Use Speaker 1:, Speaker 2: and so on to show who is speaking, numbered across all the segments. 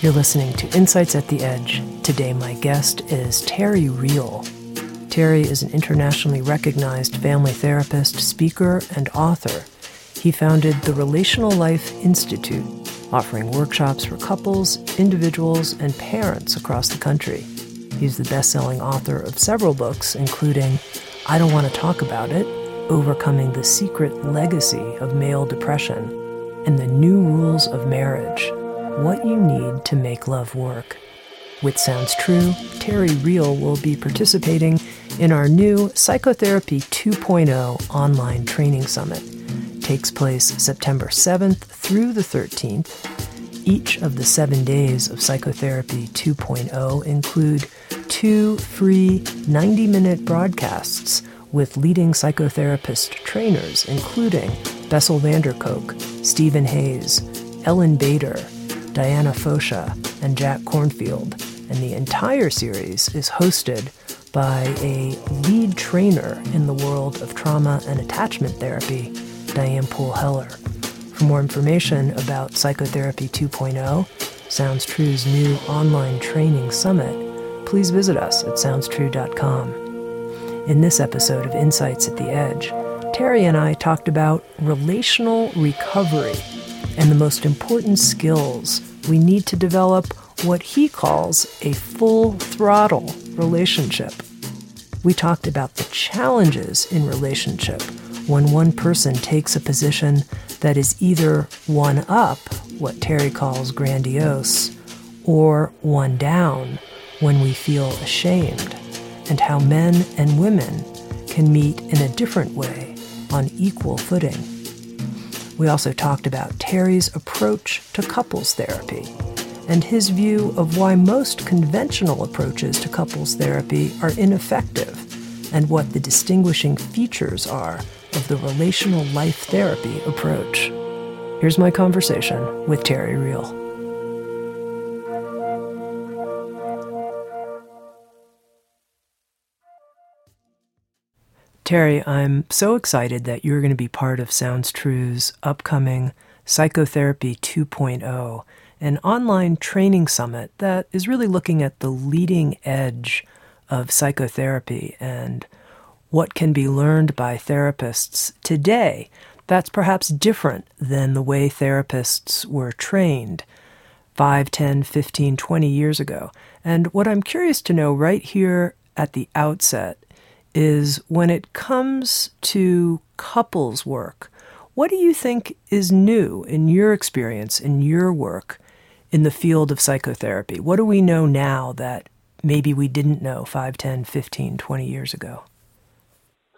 Speaker 1: You're listening to Insights at the Edge. Today, my guest is Terry Real. Terry is an internationally recognized family therapist, speaker, and author. He founded the Relational Life Institute, offering workshops for couples, individuals, and parents across the country. He's the best selling author of several books, including I Don't Want to Talk About It Overcoming the Secret Legacy of Male Depression and The New Rules of Marriage what you need to make love work. With Sounds True, Terry Real will be participating in our new Psychotherapy 2.0 online training summit. It takes place September 7th through the 13th. Each of the seven days of Psychotherapy 2.0 include two free 90 minute broadcasts with leading psychotherapist trainers, including Bessel van der Kolk, Steven Hayes, Ellen Bader, Diana Fosha, and Jack Kornfield, and the entire series is hosted by a lead trainer in the world of trauma and attachment therapy, Diane Poole Heller. For more information about Psychotherapy 2.0, Sounds True's new online training summit, please visit us at soundstrue.com. In this episode of Insights at the Edge, Terry and I talked about relational recovery and the most important skills we need to develop what he calls a full throttle relationship. We talked about the challenges in relationship when one person takes a position that is either one up, what Terry calls grandiose, or one down when we feel ashamed, and how men and women can meet in a different way on equal footing. We also talked about Terry's approach to couples therapy and his view of why most conventional approaches to couples therapy are ineffective and what the distinguishing features are of the relational life therapy approach. Here's my conversation with Terry Real. Terry, I'm so excited that you're going to be part of Sounds True's upcoming Psychotherapy 2.0, an online training summit that is really looking at the leading edge of psychotherapy and what can be learned by therapists today that's perhaps different than the way therapists were trained 5, 10, 15, 20 years ago. And what I'm curious to know right here at the outset is when it comes to couples work, what do you think is new in your experience, in your work in the field of psychotherapy? What do we know now that maybe we didn't know 5, 10, 15, 20 years ago?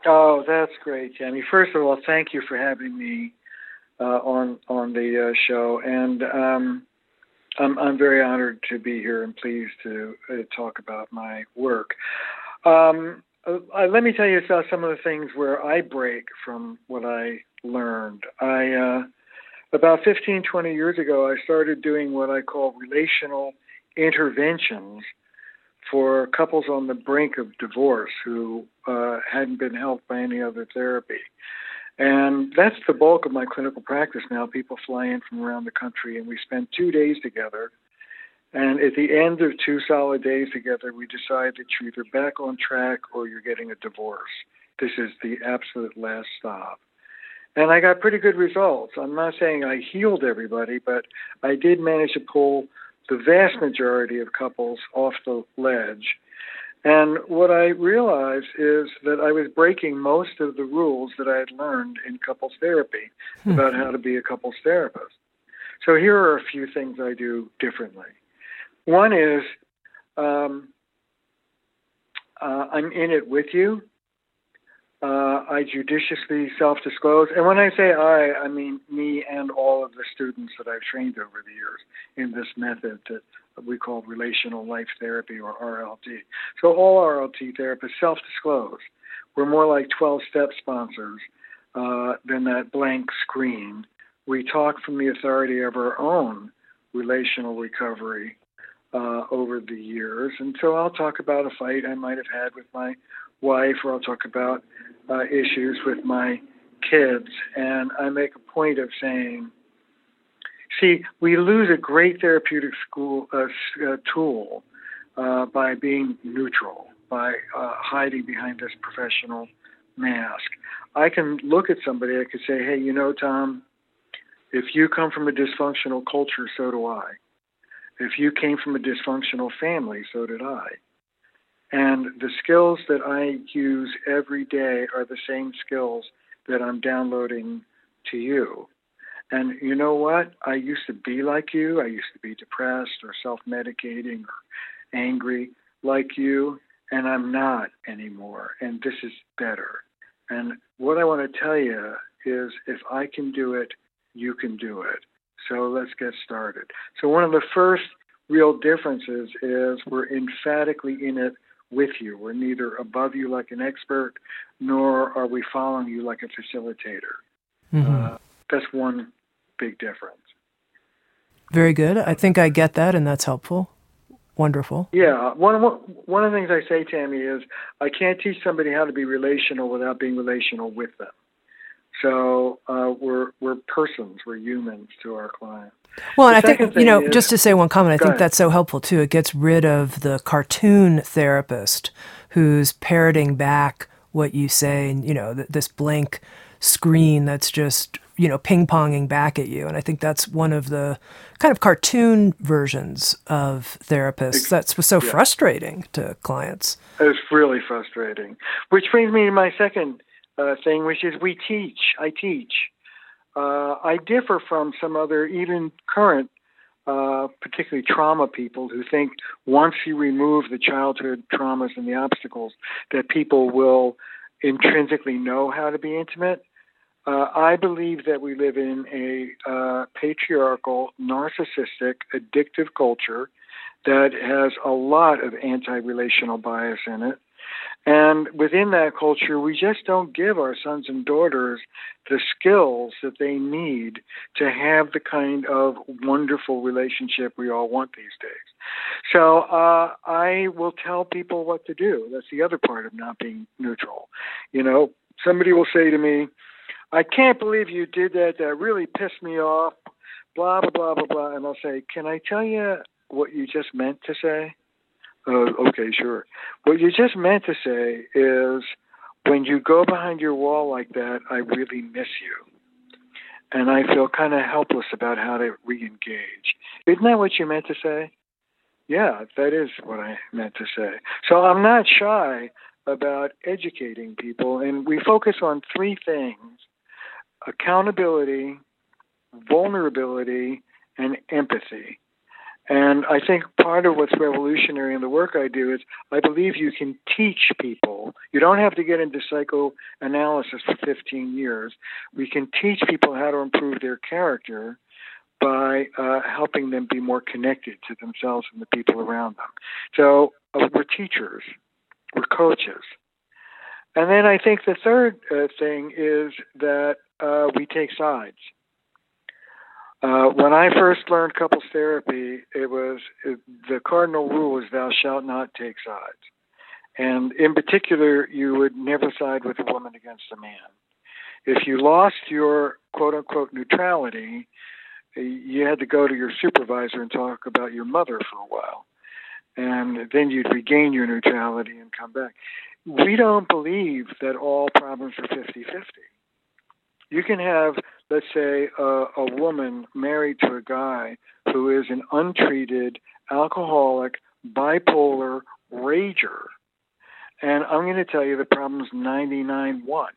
Speaker 2: Oh, that's great, Tami. First of all, thank you for having me uh, on on the uh, show, and um, I'm I'm very honored to be here and pleased to uh, talk about my work. Um, uh, let me tell you some of the things where I break from what I learned. I uh, about 15, 20 years ago, I started doing what I call relational interventions for couples on the brink of divorce who uh, hadn't been helped by any other therapy. And that's the bulk of my clinical practice now. People fly in from around the country, and we spend two days together and at the end of two solid days together, we decide that you're either back on track or you're getting a divorce. This is the absolute last stop. And I got pretty good results. I'm not saying I healed everybody, but I did manage to pull the vast majority of couples off the ledge. And what I realized is that I was breaking most of the rules that I had learned in couples therapy hmm. about how to be a couples therapist. So here are a few things I do differently. One is um, uh, I'm in it with you. uh, I judiciously self disclose. And when I say I, I mean me and all of the students that I've trained over the years in this method that we call relational life therapy or RLT. So all RLT therapists self disclose. We're more like 12 step sponsors uh, than that blank screen. We talk from the authority of our own relational recovery uh, over the years. And so I'll talk about a fight I might have had with my wife, or I'll talk about uh, issues with my kids. And I make a point of saying, see, we lose a great therapeutic school, uh, uh, tool uh, by being neutral, by uh, hiding behind this professional mask. I can look at somebody, I could say, hey, you know, Tom, if you come from a dysfunctional culture, so do I. If you came from a dysfunctional family, so did I. And the skills that I use every day are the same skills that I'm downloading to you. And you know what? I used to be like you. I used to be depressed or self medicating or angry like you, and I'm not anymore. And this is better. And what I want to tell you is if I can do it, you can do it. So let's get started. So, one of the first real differences is we're emphatically in it with you. We're neither above you like an expert, nor are we following you like a facilitator. Mm-hmm. Uh, that's one big difference.
Speaker 1: Very good. I think I get that, and that's helpful. Wonderful.
Speaker 2: Yeah. One, one of the things I say, Tami, is I can't teach somebody how to be relational without being relational with them. So uh, we're we're persons, we're humans to our clients.
Speaker 1: Well, and I think you know, is, just to say one comment, I think ahead. that's so helpful too. It gets rid of the cartoon therapist who's parroting back what you say, and you know, th- this blank screen that's just you know ping ponging back at you. And I think that's one of the kind of cartoon versions of therapists that's was so yeah. frustrating to clients.
Speaker 2: It's really frustrating. Which brings me to my second uh, thing, which is we teach. I teach. Uh, I differ from some other, even current, uh, particularly trauma people who think once you remove the childhood traumas and the obstacles, that people will intrinsically know how to be intimate. Uh, I believe that we live in a uh, patriarchal, narcissistic, addictive culture that has a lot of anti relational bias in it. And within that culture, we just don't give our sons and daughters the skills that they need to have the kind of wonderful relationship we all want these days. So uh, I will tell people what to do. That's the other part of not being neutral. You know, somebody will say to me, I can't believe you did that. That really pissed me off. Blah, blah, blah, blah, blah. And I'll say, Can I tell you what you just meant to say? Uh, okay, sure. What you just meant to say is when you go behind your wall like that, I really miss you. And I feel kind of helpless about how to re engage. Isn't that what you meant to say? Yeah, that is what I meant to say. So I'm not shy about educating people, and we focus on three things accountability, vulnerability, and empathy. And I think part of what's revolutionary in the work I do is I believe you can teach people. You don't have to get into psychoanalysis for 15 years. We can teach people how to improve their character by uh, helping them be more connected to themselves and the people around them. So uh, we're teachers, we're coaches. And then I think the third uh, thing is that uh, we take sides. Uh, when I first learned couples therapy, it was it, the cardinal rule is thou shalt not take sides. And in particular, you would never side with a woman against a man. If you lost your quote unquote neutrality, you had to go to your supervisor and talk about your mother for a while. And then you'd regain your neutrality and come back. We don't believe that all problems are 50 50. You can have let's say, a, a woman married to a guy who is an untreated alcoholic, bipolar rager. And I'm going to tell you the problem's is 99 1.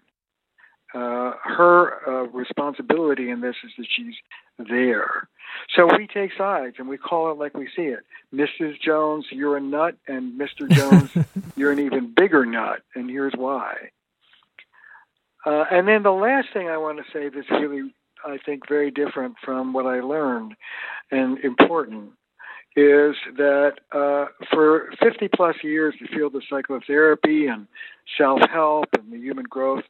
Speaker 2: Uh, her uh, responsibility in this is that she's there. So we take sides and we call it like we see it. Mrs. Jones, you're a nut, and Mr. Jones, you're an even bigger nut, and here's why. Uh, and then the last thing I want to say that's really, I think, very different from what I learned and important is that uh, for 50 plus years, the field of psychotherapy and self help and the human growth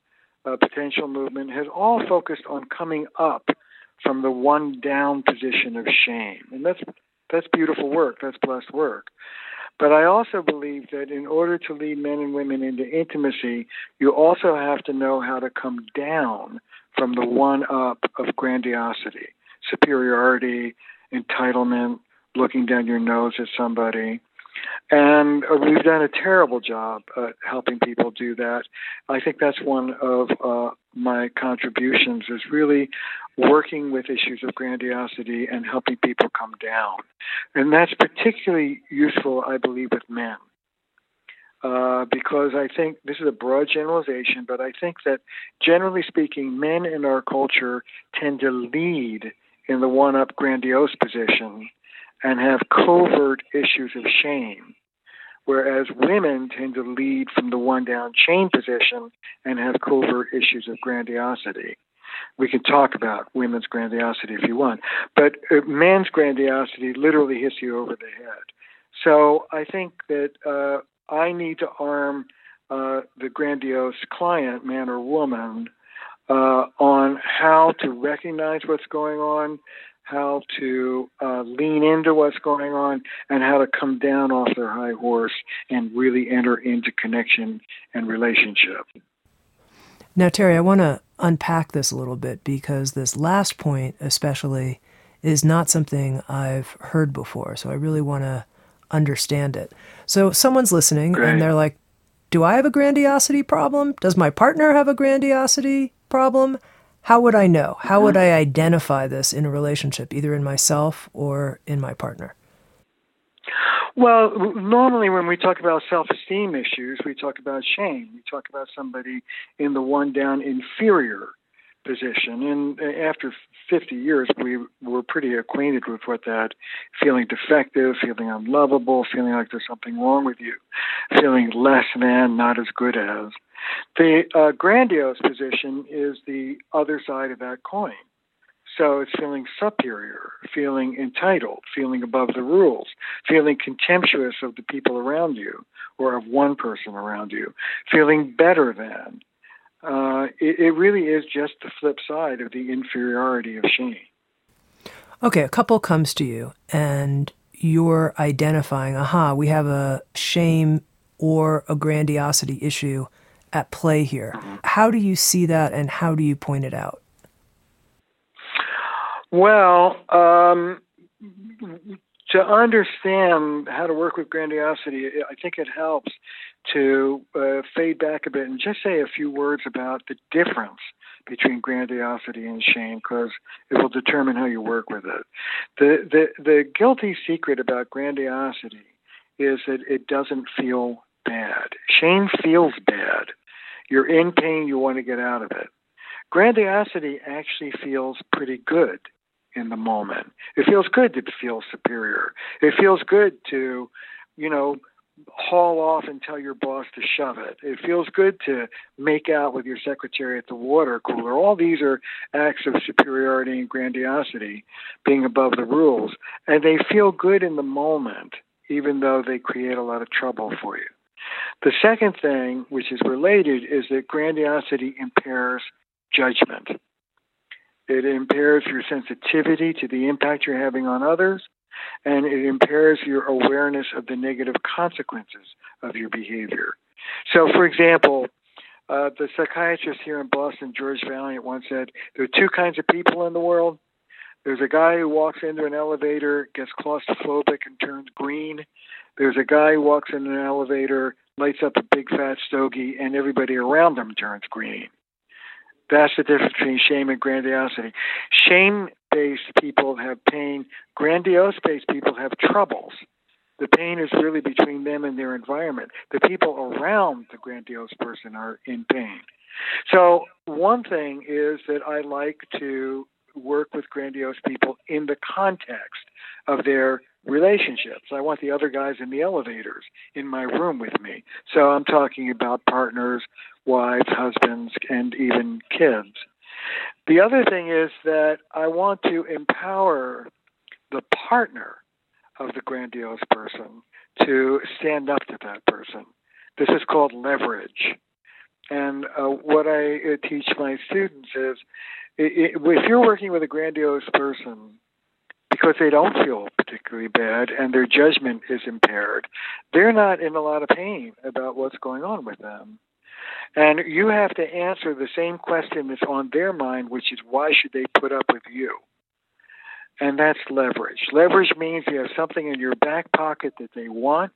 Speaker 2: uh, potential movement has all focused on coming up from the one down position of shame. And that's, that's beautiful work, that's blessed work. But I also believe that in order to lead men and women into intimacy, you also have to know how to come down from the one up of grandiosity, superiority, entitlement, looking down your nose at somebody. And uh, we've done a terrible job at helping people do that. I think that's one of uh, my contributions is really working with issues of grandiosity and helping people come down. And that's particularly useful, I believe, with men. Uh, because I think this is a broad generalization, but I think that generally speaking, men in our culture tend to lead in the one up grandiose position and have covert issues of shame, whereas women tend to lead from the one down chain position and have covert issues of grandiosity. We can talk about women's grandiosity if you want, but uh, men's grandiosity literally hits you over the head. So I think that uh, I need to arm uh, the grandiose client, man or woman, uh, on how to recognize what's going on, how to uh, lean into what's going on, and how to come down off their high horse and really enter into connection and relationship.
Speaker 1: Now, Terry, I want to unpack this a little bit because this last point, especially, is not something I've heard before. So I really want to understand it. So someone's listening Great. and they're like, Do I have a grandiosity problem? Does my partner have a grandiosity problem? how would I know? How would I identify this in a relationship, either in myself or in my partner?
Speaker 2: Well, normally when we talk about self esteem issues, we talk about shame. We talk about somebody in the one down inferior position. And after 50 years, we were pretty acquainted with what that feeling defective, feeling unlovable, feeling like there's something wrong with you, feeling less than, not as good as. The uh, grandiose position is the other side of that coin. So it's feeling superior, feeling entitled, feeling above the rules, feeling contemptuous of the people around you or of one person around you, feeling better than. Uh, it, it really is just the flip side of the inferiority of shame.
Speaker 1: Okay, a couple comes to you and you're identifying, aha, we have a shame or a grandiosity issue at play here. How do you see that and how do you point it out?
Speaker 2: Well, um, to understand how to work with grandiosity, I think it helps to uh, fade back a bit and just say a few words about the difference between grandiosity and shame because it will determine how you work with it. The, the, the guilty secret about grandiosity is that it doesn't feel bad. Shame feels bad. You're in pain, you want to get out of it. Grandiosity actually feels pretty good in the moment. It feels good to feel superior. It feels good to, you know, haul off and tell your boss to shove it. It feels good to make out with your secretary at the water cooler. All these are acts of superiority and grandiosity, being above the rules. And they feel good in the moment, even though they create a lot of trouble for you. The second thing, which is related, is that grandiosity impairs judgment. It impairs your sensitivity to the impact you're having on others, and it impairs your awareness of the negative consequences of your behavior. So, for example, uh, the psychiatrist here in Boston, George Vaillant, once said there are two kinds of people in the world. There's a guy who walks into an elevator, gets claustrophobic, and turns green. There's a guy who walks in an elevator, lights up a big fat stogie, and everybody around him turns green. That's the difference between shame and grandiosity. Shame based people have pain, grandiose based people have troubles. The pain is really between them and their environment. The people around the grandiose person are in pain. So, one thing is that I like to work with grandiose people in the context of their relationships. I want the other guys in the elevators in my room with me. So I'm talking about partners, wives, husbands, and even kids. The other thing is that I want to empower the partner of the grandiose person to stand up to that person. This is called leverage. And uh, what I uh, teach my students is it, it, if you're working with a grandiose person, because they don't feel particularly bad and their judgment is impaired, they're not in a lot of pain about what's going on with them. And you have to answer the same question that's on their mind, which is why should they put up with you? And that's leverage. Leverage means you have something in your back pocket that they want,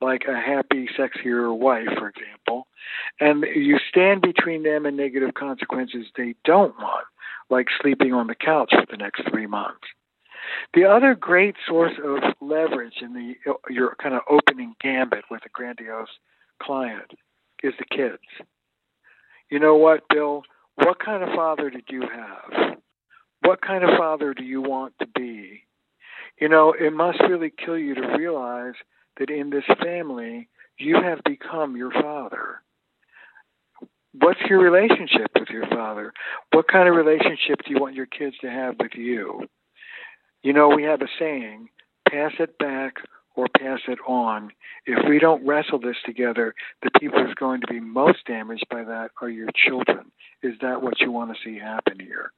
Speaker 2: like a happy, sexier wife, for example, and you stand between them and negative consequences they don't want, like sleeping on the couch for the next three months. The other great source of leverage in the your kind of opening gambit with a grandiose client is the kids. You know what, Bill? What kind of father did you have? What kind of father do you want to be? You know, it must really kill you to realize that in this family, you have become your father. What's your relationship with your father? What kind of relationship do you want your kids to have with you? You know, we have a saying pass it back or pass it on. If we don't wrestle this together, the people who's going to be most damaged by that are your children. Is that what you want to see happen here?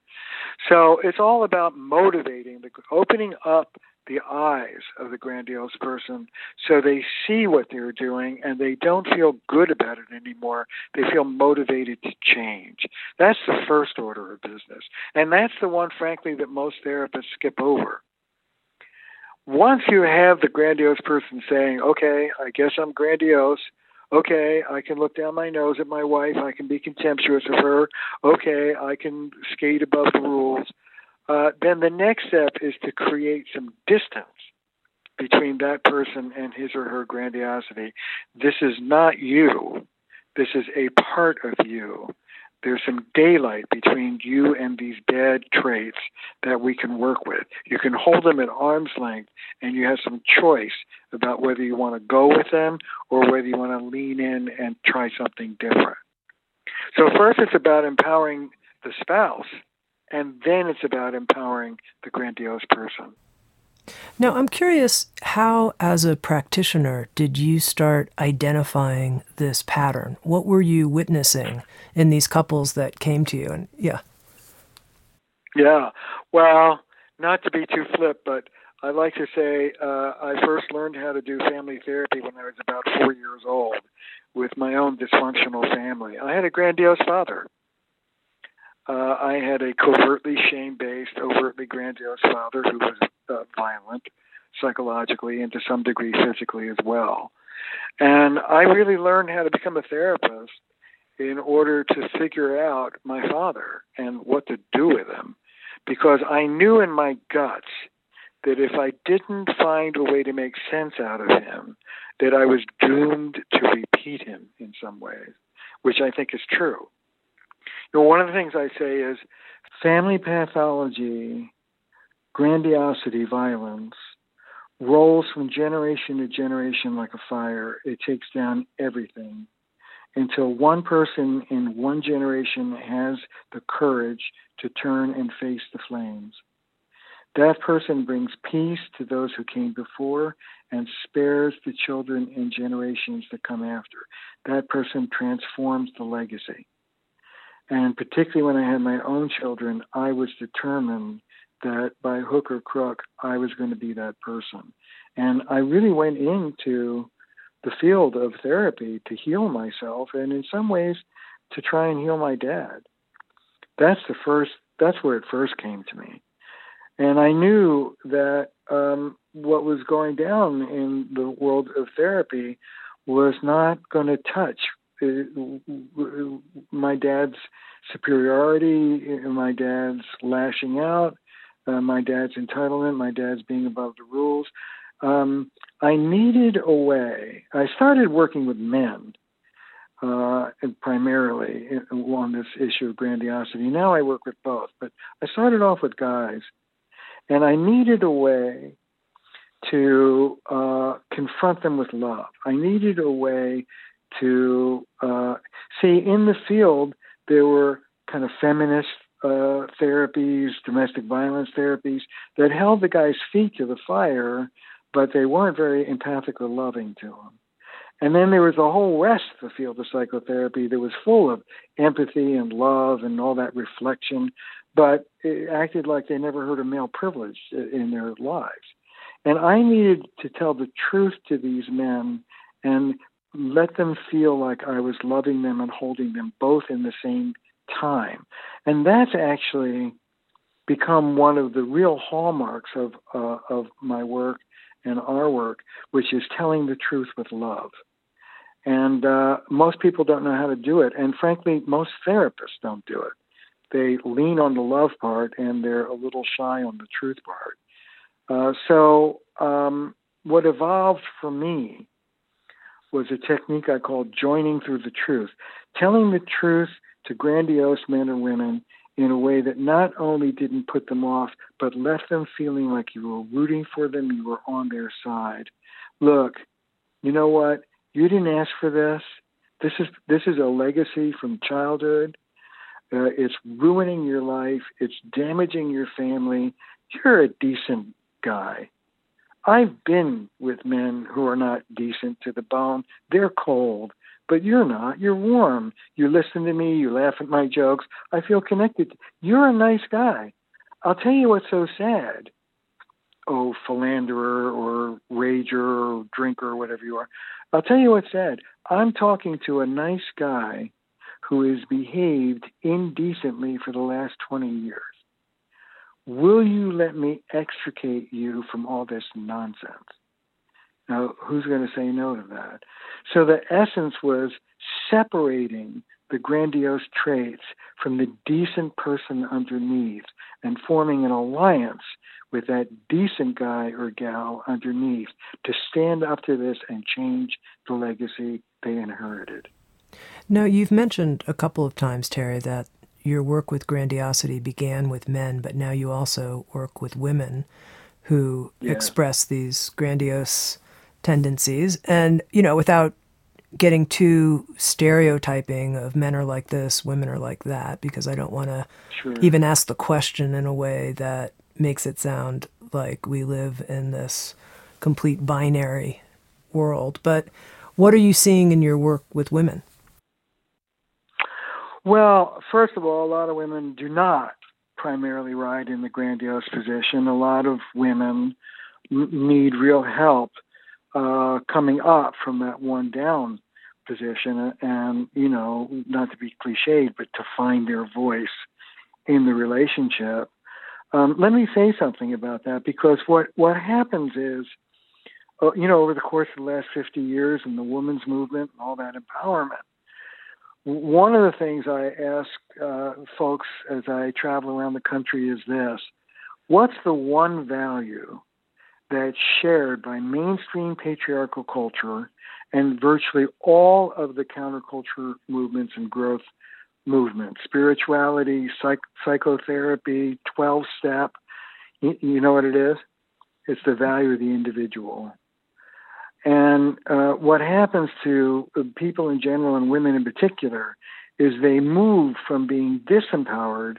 Speaker 2: So it's all about motivating, the, opening up the eyes of the grandiose person so they see what they're doing and they don't feel good about it anymore. They feel motivated to change. That's the first order of business. And that's the one, frankly, that most therapists skip over. Once you have the grandiose person saying, okay, I guess I'm grandiose. Okay, I can look down my nose at my wife. I can be contemptuous of her. Okay, I can skate above the rules uh, then the next step is to create some distance between that person and his or her grandiosity. This is not you. This is a part of you. There's some daylight between you and these bad traits that we can work with. You can hold them at arm's length and you have some choice about whether you want to go with them or whether you want to lean in and try something different. So, first, it's about empowering the spouse and then it's about empowering the grandiose person.
Speaker 1: Now, I'm curious how, as a practitioner, did you start identifying this pattern? What were you witnessing in these couples that came to you? And yeah.
Speaker 2: Yeah. Well, not to be too flip, but I like to say uh, I first learned how to do family therapy when I was about four years old with my own dysfunctional family. I had a grandiose father uh, I had a covertly shame based, overtly grandiose father who was uh, violent psychologically and to some degree physically as well. And I really learned how to become a therapist in order to figure out my father and what to do with him because I knew in my guts that if I didn't find a way to make sense out of him, that I was doomed to repeat him in some ways, which I think is true. You know, one of the things I say is family pathology, grandiosity, violence rolls from generation to generation like a fire. It takes down everything until one person in one generation has the courage to turn and face the flames. That person brings peace to those who came before and spares the children and generations that come after. That person transforms the legacy. And particularly when I had my own children, I was determined that by hook or crook, I was going to be that person. And I really went into the field of therapy to heal myself and in some ways to try and heal my dad. That's the first, that's where it first came to me. And I knew that um, what was going down in the world of therapy was not going to touch my dad's superiority, and my dad's lashing out, uh, my dad's entitlement, my dad's being above the rules. Um, I needed a way. I started working with men uh, primarily on this issue of grandiosity. Now I work with both, but I started off with guys, and I needed a way to uh, confront them with love. I needed a way to uh, see in the field there were kind of feminist uh, therapies, domestic violence therapies that held the guy's feet to the fire, but they weren't very empathic or loving to him. And then there was a whole rest of the field of psychotherapy that was full of empathy and love and all that reflection, but it acted like they never heard of male privilege in their lives. And I needed to tell the truth to these men and let them feel like I was loving them and holding them both in the same time. And that's actually become one of the real hallmarks of uh, of my work and our work, which is telling the truth with love. And uh, most people don't know how to do it, and frankly, most therapists don't do it. They lean on the love part, and they're a little shy on the truth part. Uh, so, um, what evolved for me was a technique I called joining through the truth, telling the truth to grandiose men and women in a way that not only didn't put them off, but left them feeling like you were rooting for them, you were on their side. Look, you know what? You didn't ask for this. This is this is a legacy from childhood. Uh, it's ruining your life. It's damaging your family. You're a decent guy. I've been with men who are not decent to the bone. They're cold, but you're not. You're warm. You listen to me. You laugh at my jokes. I feel connected. You're a nice guy. I'll tell you what's so sad. Oh, philanderer or rager or drinker or whatever you are. I'll tell you what's sad. I'm talking to a nice guy who has behaved indecently for the last 20 years. Will you let me extricate you from all this nonsense? Now, who's going to say no to that? So the essence was separating the grandiose traits from the decent person underneath and forming an alliance with that decent guy or gal underneath to stand up to this and change the legacy they inherited.
Speaker 1: Now, you've mentioned a couple of times, Terry, that your work with grandiosity began with men, but now you also work with women who yeah. express these grandiose tendencies. And, you know, without getting too stereotyping of men are like this, women are like that, because I don't want to sure. even ask the question in a way that makes it sound like we live in this complete binary world. But what are you seeing in your work with women?
Speaker 2: Well, first of all, a lot of women do not primarily ride in the grandiose position. A lot of women need real help uh, coming up from that one down position, and you know, not to be cliched, but to find their voice in the relationship. Um, let me say something about that because what what happens is, uh, you know, over the course of the last 50 years and the women's movement and all that empowerment, one of the things I ask uh, folks as I travel around the country is this What's the one value that's shared by mainstream patriarchal culture and virtually all of the counterculture movements and growth movements? Spirituality, psych- psychotherapy, 12 step. You, you know what it is? It's the value of the individual. And uh, what happens to people in general and women in particular is they move from being disempowered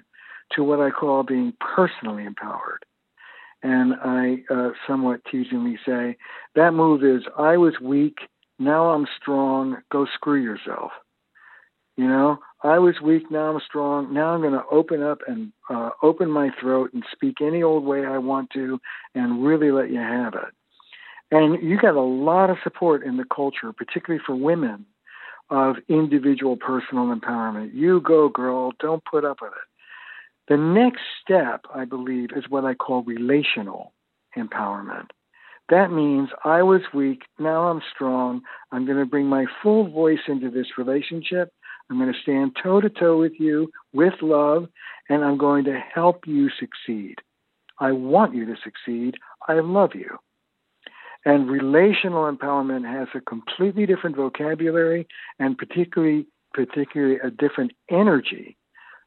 Speaker 2: to what I call being personally empowered. And I uh, somewhat teasingly say that move is I was weak, now I'm strong, go screw yourself. You know, I was weak, now I'm strong, now I'm going to open up and uh, open my throat and speak any old way I want to and really let you have it. And you got a lot of support in the culture, particularly for women, of individual personal empowerment. You go, girl, don't put up with it. The next step, I believe, is what I call relational empowerment. That means I was weak, now I'm strong. I'm going to bring my full voice into this relationship. I'm going to stand toe to toe with you with love, and I'm going to help you succeed. I want you to succeed. I love you. And relational empowerment has a completely different vocabulary and particularly particularly a different energy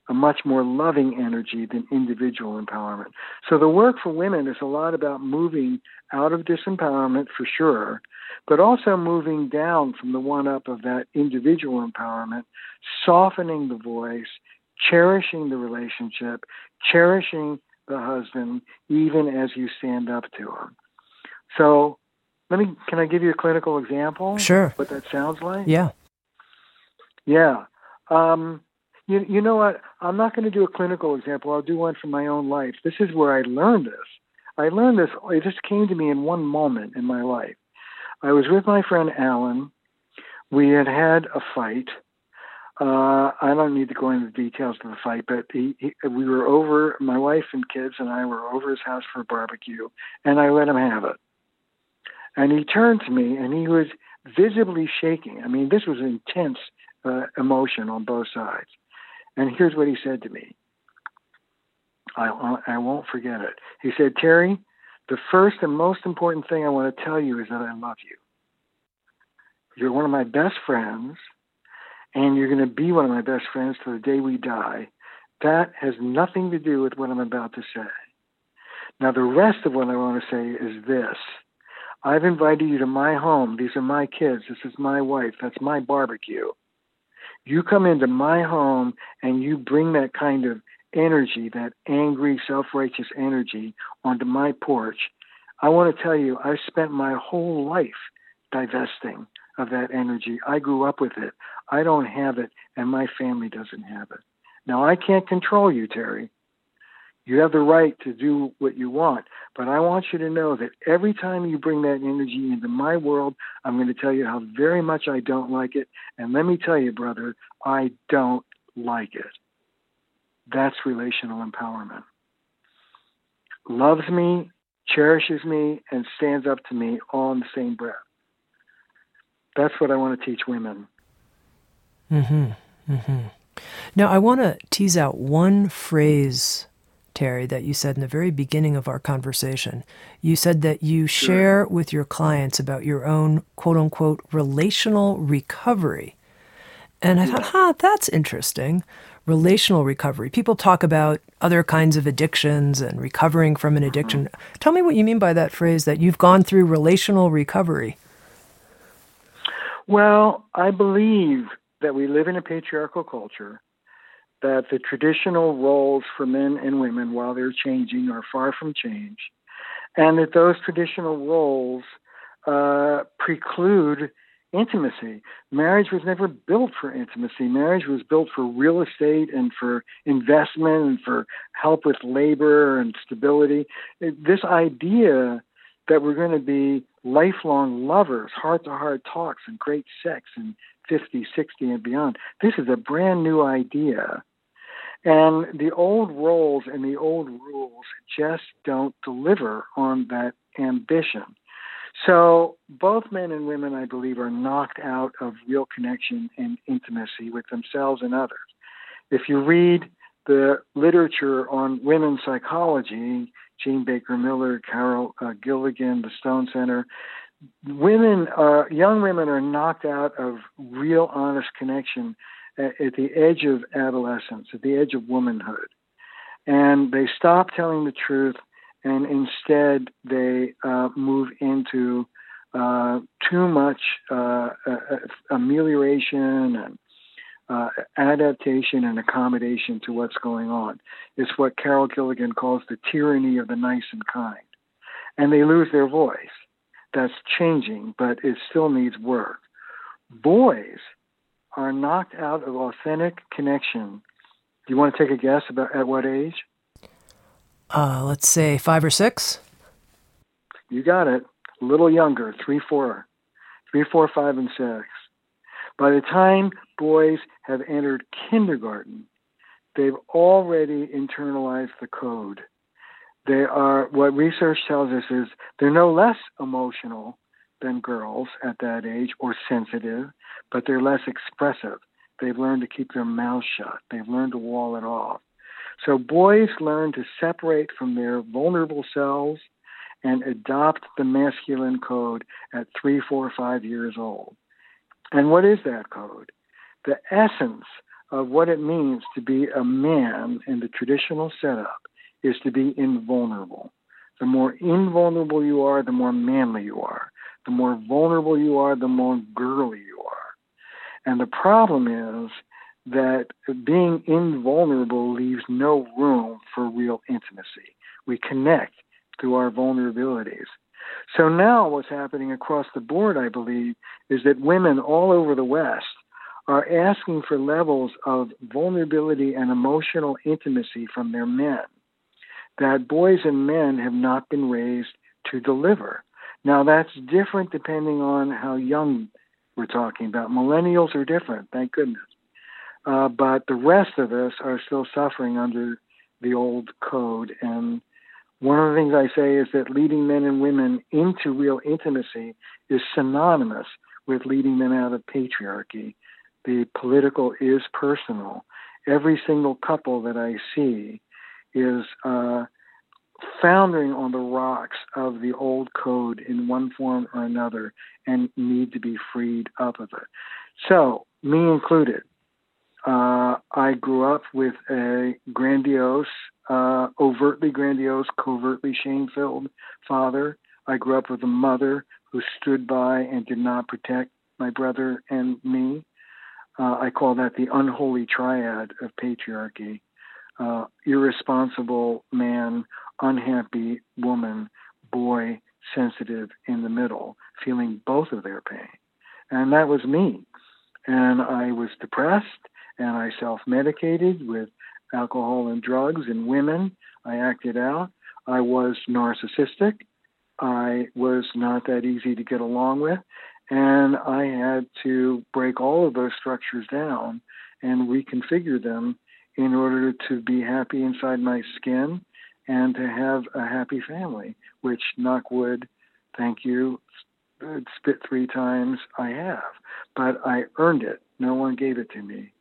Speaker 2: a much more loving energy than individual empowerment. So the work for women is a lot about moving out of disempowerment for sure, but also moving down from the one up of that individual empowerment, softening the voice, cherishing the relationship, cherishing the husband, even as you stand up to him. So let me can I give you a clinical example?
Speaker 1: Sure.
Speaker 2: What that sounds like?
Speaker 1: Yeah.
Speaker 2: Yeah. Um, you, you know what? I'm not going to do a clinical example. I'll do one from my own life. This is where I learned this. I learned this, it just came to me in one moment in my life. I was with my friend Alan. We had had a fight. Uh, I don't need to go into the details of the fight, but he, he, we were over, my wife and kids and I were over his house for a barbecue, and I let him have it. And he turned to me and he was visibly shaking. I mean, this was intense uh, emotion on both sides. And here's what he said to me. I, I won't forget it. He said, Terry, the first and most important thing I want to tell you is that I love you. You're one of my best friends, and you're going to be one of my best friends to the day we die. That has nothing to do with what I'm about to say. Now, the rest of what I want to say is this I've invited you to my home. These are my kids. This is my wife. That's my barbecue. You come into my home and you bring that kind of energy, that angry, self righteous energy, onto my porch. I want to tell you, I spent my whole life divesting of that energy. I grew up with it. I don't have it, and my family doesn't have it. Now, I can't control you, Terry. You have the right to do what you want. But I want you to know that every time you bring that energy into my world, I'm going to tell you how very much I don't like it. And let me tell you, brother, I don't like it. That's relational empowerment. Loves me, cherishes me, and stands up to me all in the same breath. That's what I want to teach women.
Speaker 1: Mm-hmm. Mm-hmm. Now, I want to tease out one phrase Terry, that you said in the very beginning of our conversation. You said that you share with your clients about your own quote unquote relational recovery. And I thought, huh, that's interesting. Relational recovery. People talk about other kinds of addictions and recovering from an uh-huh. addiction. Tell me what you mean by that phrase that you've gone through relational recovery.
Speaker 2: Well, I believe that we live in a patriarchal culture that the traditional roles for men and women, while they're changing, are far from change, and that those traditional roles uh, preclude intimacy. Marriage was never built for intimacy. Marriage was built for real estate and for investment and for help with labor and stability. This idea that we're going to be lifelong lovers, heart to heart talks, and great sex and 50, 60, and beyond. This is a brand new idea and the old roles and the old rules just don't deliver on that ambition. So both men and women, I believe, are knocked out of real connection and intimacy with themselves and others. If you read the literature on women's psychology, Jean Baker Miller, Carol uh, Gilligan, the Stone Center, women, are, young women are knocked out of real honest connection at the edge of adolescence, at the edge of womanhood. And they stop telling the truth and instead they uh, move into uh, too much uh, amelioration and uh, adaptation and accommodation to what's going on. It's what Carol Gilligan calls the tyranny of the nice and kind. And they lose their voice. That's changing, but it still needs work. Boys are knocked out of authentic connection. Do you want to take a guess about at what age?
Speaker 1: Uh, let's say five or six.
Speaker 2: You got it. A little younger, three, four, three, four, five, and six. By the time boys have entered kindergarten, they've already internalized the code. They are, what research tells us is they're no less emotional than girls at that age or sensitive, but they're less expressive. They've learned to keep their mouths shut. They've learned to wall it off. So boys learn to separate from their vulnerable selves and adopt the masculine code at three, four, five years old. And what is that code? The essence of what it means to be a man in the traditional setup is to be invulnerable. The more invulnerable you are, the more manly you are. The more vulnerable you are, the more girly you are. And the problem is that being invulnerable leaves no room for real intimacy. We connect through our vulnerabilities. So now what's happening across the board, I believe, is that women all over the West are asking for levels of vulnerability and emotional intimacy from their men that boys and men have not been raised to deliver. Now, that's different depending on how young we're talking about. Millennials are different, thank goodness. Uh, but the rest of us are still suffering under the old code. And one of the things I say is that leading men and women into real intimacy is synonymous with leading them out of patriarchy. The political is personal. Every single couple that I see is uh, foundering on the rocks of the old code in one form or another and need to be freed up of it. So, me included, uh, I grew up with a grandiose, uh, overtly grandiose, covertly shame filled father. I grew up with a mother who stood by and did not protect my brother and me. Uh, I call that the unholy triad of patriarchy uh, irresponsible man, unhappy woman, boy, sensitive in the middle, feeling both of their pain. And that was me. And I was depressed and I self medicated with alcohol and drugs and women. I acted out. I was narcissistic. I was not that easy to get along with. And I had to break all of those structures down and reconfigure them in order to be happy inside my skin and to have a happy family, which, knock wood, thank you, uh, spit three times, I have. But I earned it. No one gave it to me.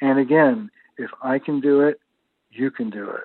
Speaker 2: And again, if I can do it, you can do it.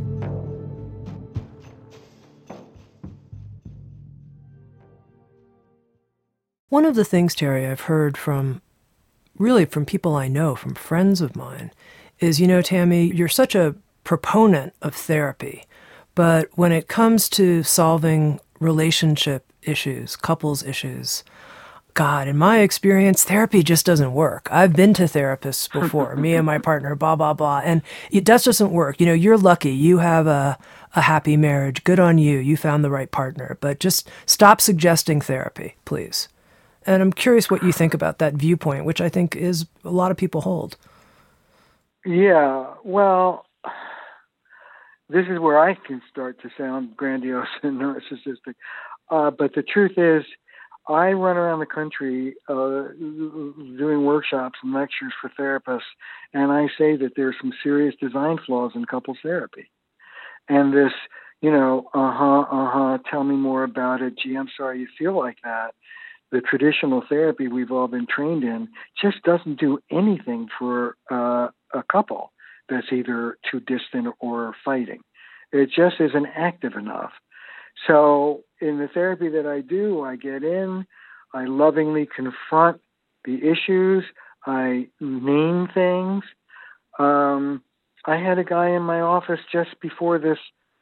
Speaker 1: One of the things, Terry, I've heard from really from people I know, from friends of mine, is you know, Tami, you're such a proponent of therapy, but when it comes to solving relationship issues, couples issues, God, in my experience, therapy just doesn't work. I've been to therapists before, me and my partner, blah, blah, blah. And it just doesn't work. You know, you're lucky. You have a, a happy marriage. Good on you. You found the right partner. But just stop suggesting therapy, please. And I'm curious what you think about that viewpoint, which I think is a lot of people hold.
Speaker 2: Yeah, well, this is where I can start to sound grandiose and narcissistic. Uh, but the truth is, I run around the country uh, doing workshops and lectures for therapists, and I say that there's some serious design flaws in couples therapy. And this, you know, uh huh, uh huh, tell me more about it. Gee, I'm sorry you feel like that the traditional therapy we've all been trained in just doesn't do anything for uh, a couple that's either too distant or fighting. It just isn't active enough. So, in the therapy that I do, I get in, I lovingly confront the issues, I name things. Um, I had a guy in my office just before this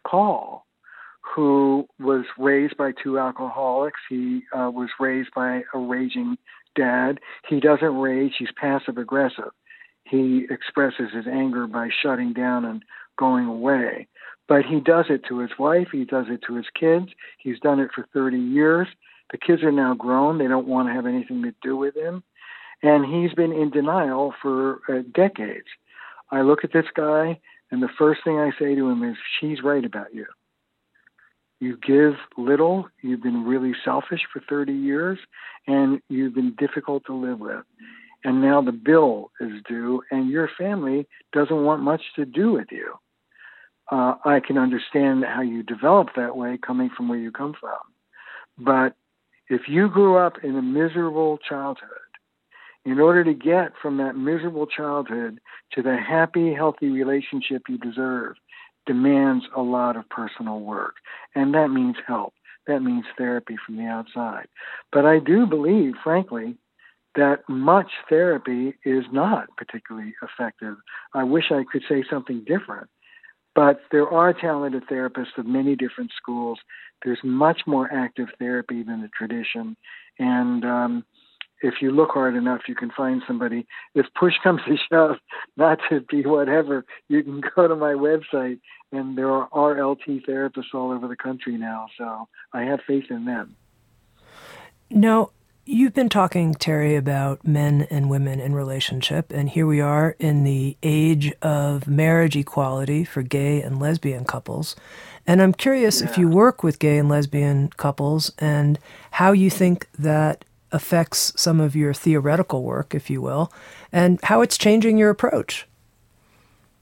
Speaker 2: call who was raised by two alcoholics. He uh, was raised by a raging dad. He doesn't rage, he's passive aggressive. He expresses his anger by shutting down and going away. But he does it to his wife, he does it to his kids. He's done it for 30 years. The kids are now grown, they don't want to have anything to do with him. And he's been in denial for uh, decades. I look at this guy, and the first thing I say to him is, She's right about you You give little, you've been really selfish for 30 years, and you've been difficult to live with. And now the bill is due, and your family doesn't want much to do with you. Uh, I can understand how you develop that way coming from where you come from. But if you grew up in a miserable childhood, in order to get from that miserable childhood to the happy, healthy relationship you deserve, demands a lot of personal work. And that means help. That means therapy from the outside. But I do believe, frankly, that much therapy is not particularly effective. I wish I could say something different. But there are talented therapists of many different schools. There's much more active therapy than the tradition. And um, if you look hard enough, you can find somebody. If push comes to shove, not to be whatever, you can go to my website, and there are RLT therapists all over the country now. So I have faith in them.
Speaker 1: Now, You've been talking, Terry, about men and women in relationship, and here we are in the age of marriage equality for gay and lesbian couples. And I'm curious yeah. if you work with gay and lesbian couples and how you think that affects some of your theoretical work, if you will, and how it's changing your approach,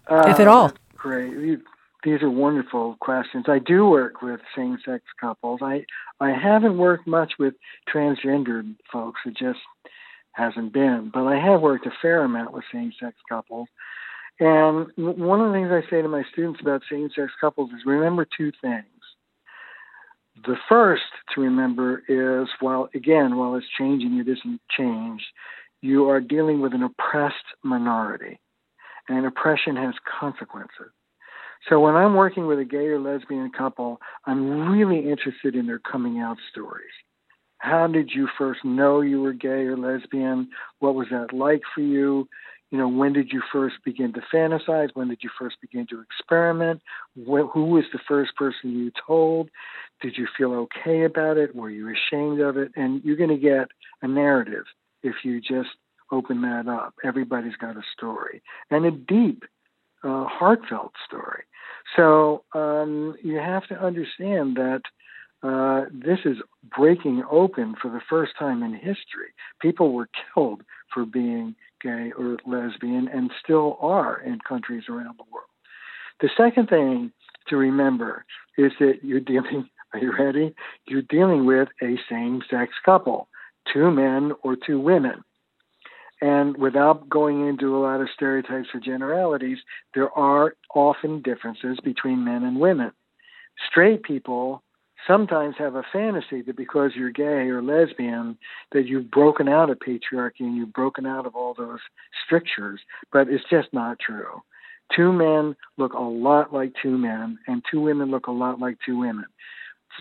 Speaker 1: uh, if at all.
Speaker 2: Great. These are wonderful questions. I do work with same-sex couples. I I haven't worked much with transgendered folks. It just hasn't been. But I have worked a fair amount with same-sex couples. And one of the things I say to my students about same-sex couples is remember two things. The first to remember is while again, while it's changing, it isn't changed. You are dealing with an oppressed minority, and oppression has consequences. So when I'm working with a gay or lesbian couple, I'm really interested in their coming out stories. How did you first know you were gay or lesbian? What was that like for you? You know, when did you first begin to fantasize? When did you first begin to experiment? who was the first person you told? Did you feel okay about it? Were you ashamed of it? And you're going to get a narrative if you just open that up. Everybody's got a story and a deep, uh, heartfelt story. So um, you have to understand that uh, this is breaking open for the first time in history. People were killed for being gay or lesbian and still are in countries around the world. The second thing to remember is that you're dealing, are you ready? You're dealing with a same sex couple, two men or two women. And without going into a lot of stereotypes or generalities, there are often differences between men and women. Straight people sometimes have a fantasy that because you're gay or lesbian, that you've broken out of patriarchy and you've broken out of all those strictures, but it's just not true. Two men look a lot like two men, and two women look a lot like two women.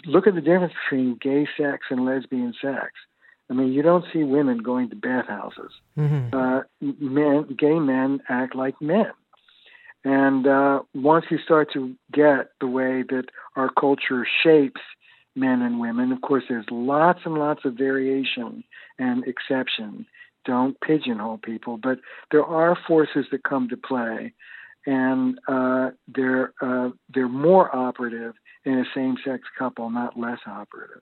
Speaker 2: Look at the difference between gay sex and lesbian sex. I mean, you don't see women going to bathhouses. Mm-hmm. Uh, men, gay men act like men. And uh, once you start to get the way that our culture shapes men and women, of course, there's lots and lots of variation and exception. Don't pigeonhole people, but there are forces that come to play, and uh, they're uh, they're more operative in a same-sex couple, not less operative.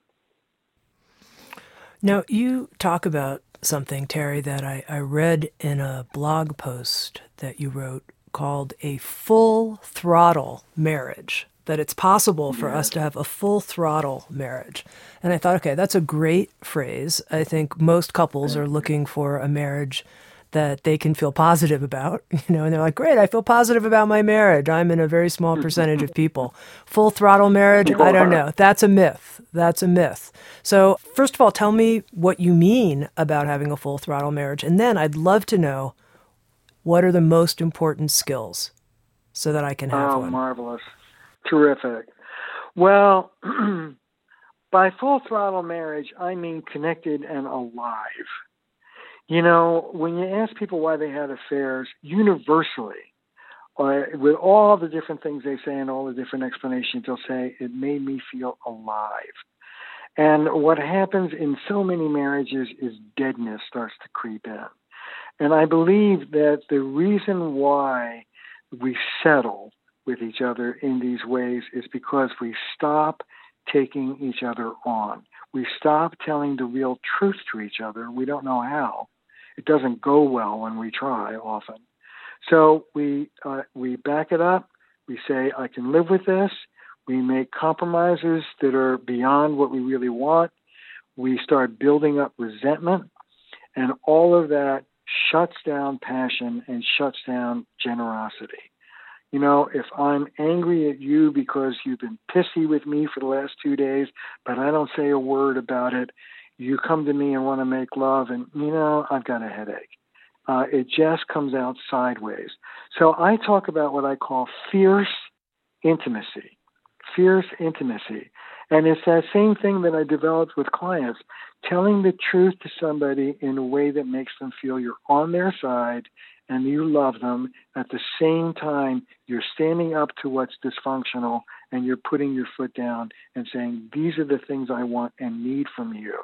Speaker 1: Now, you talk about something, Terry, that I, I read in a blog post that you wrote called a full throttle marriage. That it's possible for us to have a full throttle marriage. And I thought, okay, that's a great phrase. I think most couples are looking for a marriage that they can feel positive about, you know, and they're like, great, I feel positive about my marriage. I'm in a very small percentage of people. Full throttle marriage, I don't know. That's a myth. That's a myth. So, first of all, tell me what you mean about having a full throttle marriage. And then I'd love to know what are the most important skills so that I can have
Speaker 2: oh,
Speaker 1: one.
Speaker 2: marvelous. Terrific. Well, by full throttle marriage, I mean connected and alive. You know, when you ask people why they had affairs, universally, uh, with all the different things they say and all the different explanations, they'll say, it made me feel alive. And what happens in so many marriages is deadness starts to creep in. And I believe that the reason why we settle with each other in these ways is because we stop taking each other on. We stop telling the real truth to each other. We don't know how. It doesn't go well when we try often. So we uh, we back it up. We say, I can live with this. We make compromises that are beyond what we really want. We start building up resentment, and all of that shuts down passion and shuts down generosity. You know, if I'm angry at you because you've been pissy with me for the last two days, but I don't say a word about it, you come to me and want to make love, and you know, I've got a headache. Uh, it just comes out sideways. So I talk about what I call fierce intimacy. Fierce intimacy. And it's that same thing that I developed with clients telling the truth to somebody in a way that makes them feel you're on their side and you love them. At the same time, you're standing up to what's dysfunctional and you're putting your foot down and saying, These are the things I want and need from you.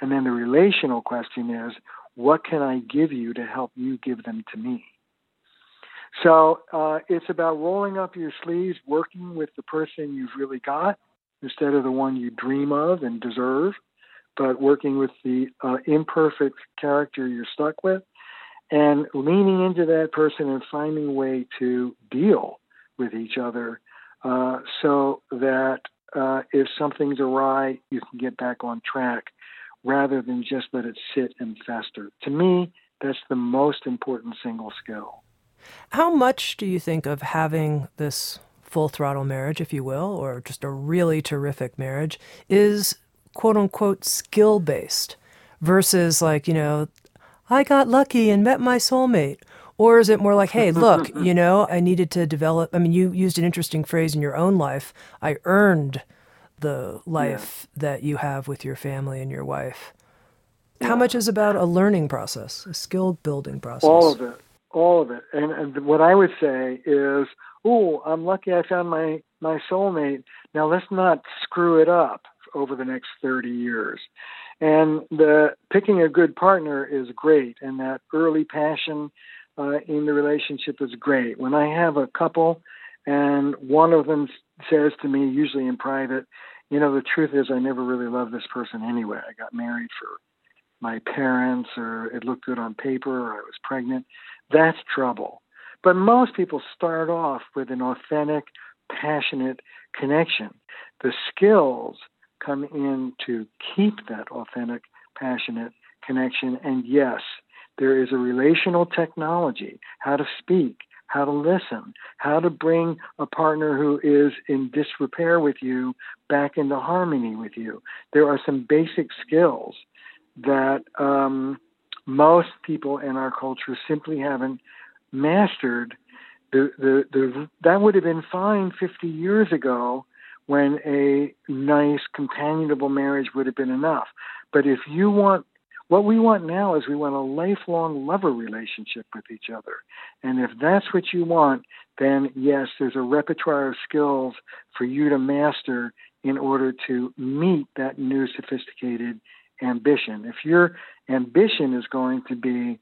Speaker 2: And then the relational question is, What can I give you to help you give them to me? So uh, it's about rolling up your sleeves, working with the person you've really got instead of the one you dream of and deserve, but working with the uh, imperfect character you're stuck with and leaning into that person and finding a way to deal with each other uh, so that uh, if something's awry, you can get back on track rather than just let it sit and fester. To me, that's the most important single skill.
Speaker 1: How much do you think of having this full throttle marriage, if you will, or just a really terrific marriage, is quote unquote skill based versus like, you know, I got lucky and met my soulmate? Or is it more like, hey, look, you know, I needed to develop? I mean, you used an interesting phrase in your own life. I earned the life yeah. that you have with your family and your wife. Yeah. How much is about a learning process, a skill building process?
Speaker 2: All of it. All of it. And, and what I would say is, oh, I'm lucky I found my, my soulmate. Now let's not screw it up over the next 30 years. And the picking a good partner is great, and that early passion uh, in the relationship is great. When I have a couple and one of them says to me, usually in private, you know, the truth is I never really loved this person anyway. I got married for my parents, or it looked good on paper, or I was pregnant. That's trouble. But most people start off with an authentic, passionate connection. The skills come in to keep that authentic, passionate connection. And yes, there is a relational technology, how to speak, how to listen, how to bring a partner who is in disrepair with you back into harmony with you. There are some basic skills that um, most people in our culture simply haven't mastered. The, the, the, that would have been fine 50 years ago when a nice, companionable marriage would have been enough. But if you want, what we want now is we want a lifelong lover relationship with each other. And if that's what you want, then yes, there's a repertoire of skills for you to master in order to meet that new sophisticated ambition. If your ambition is going to be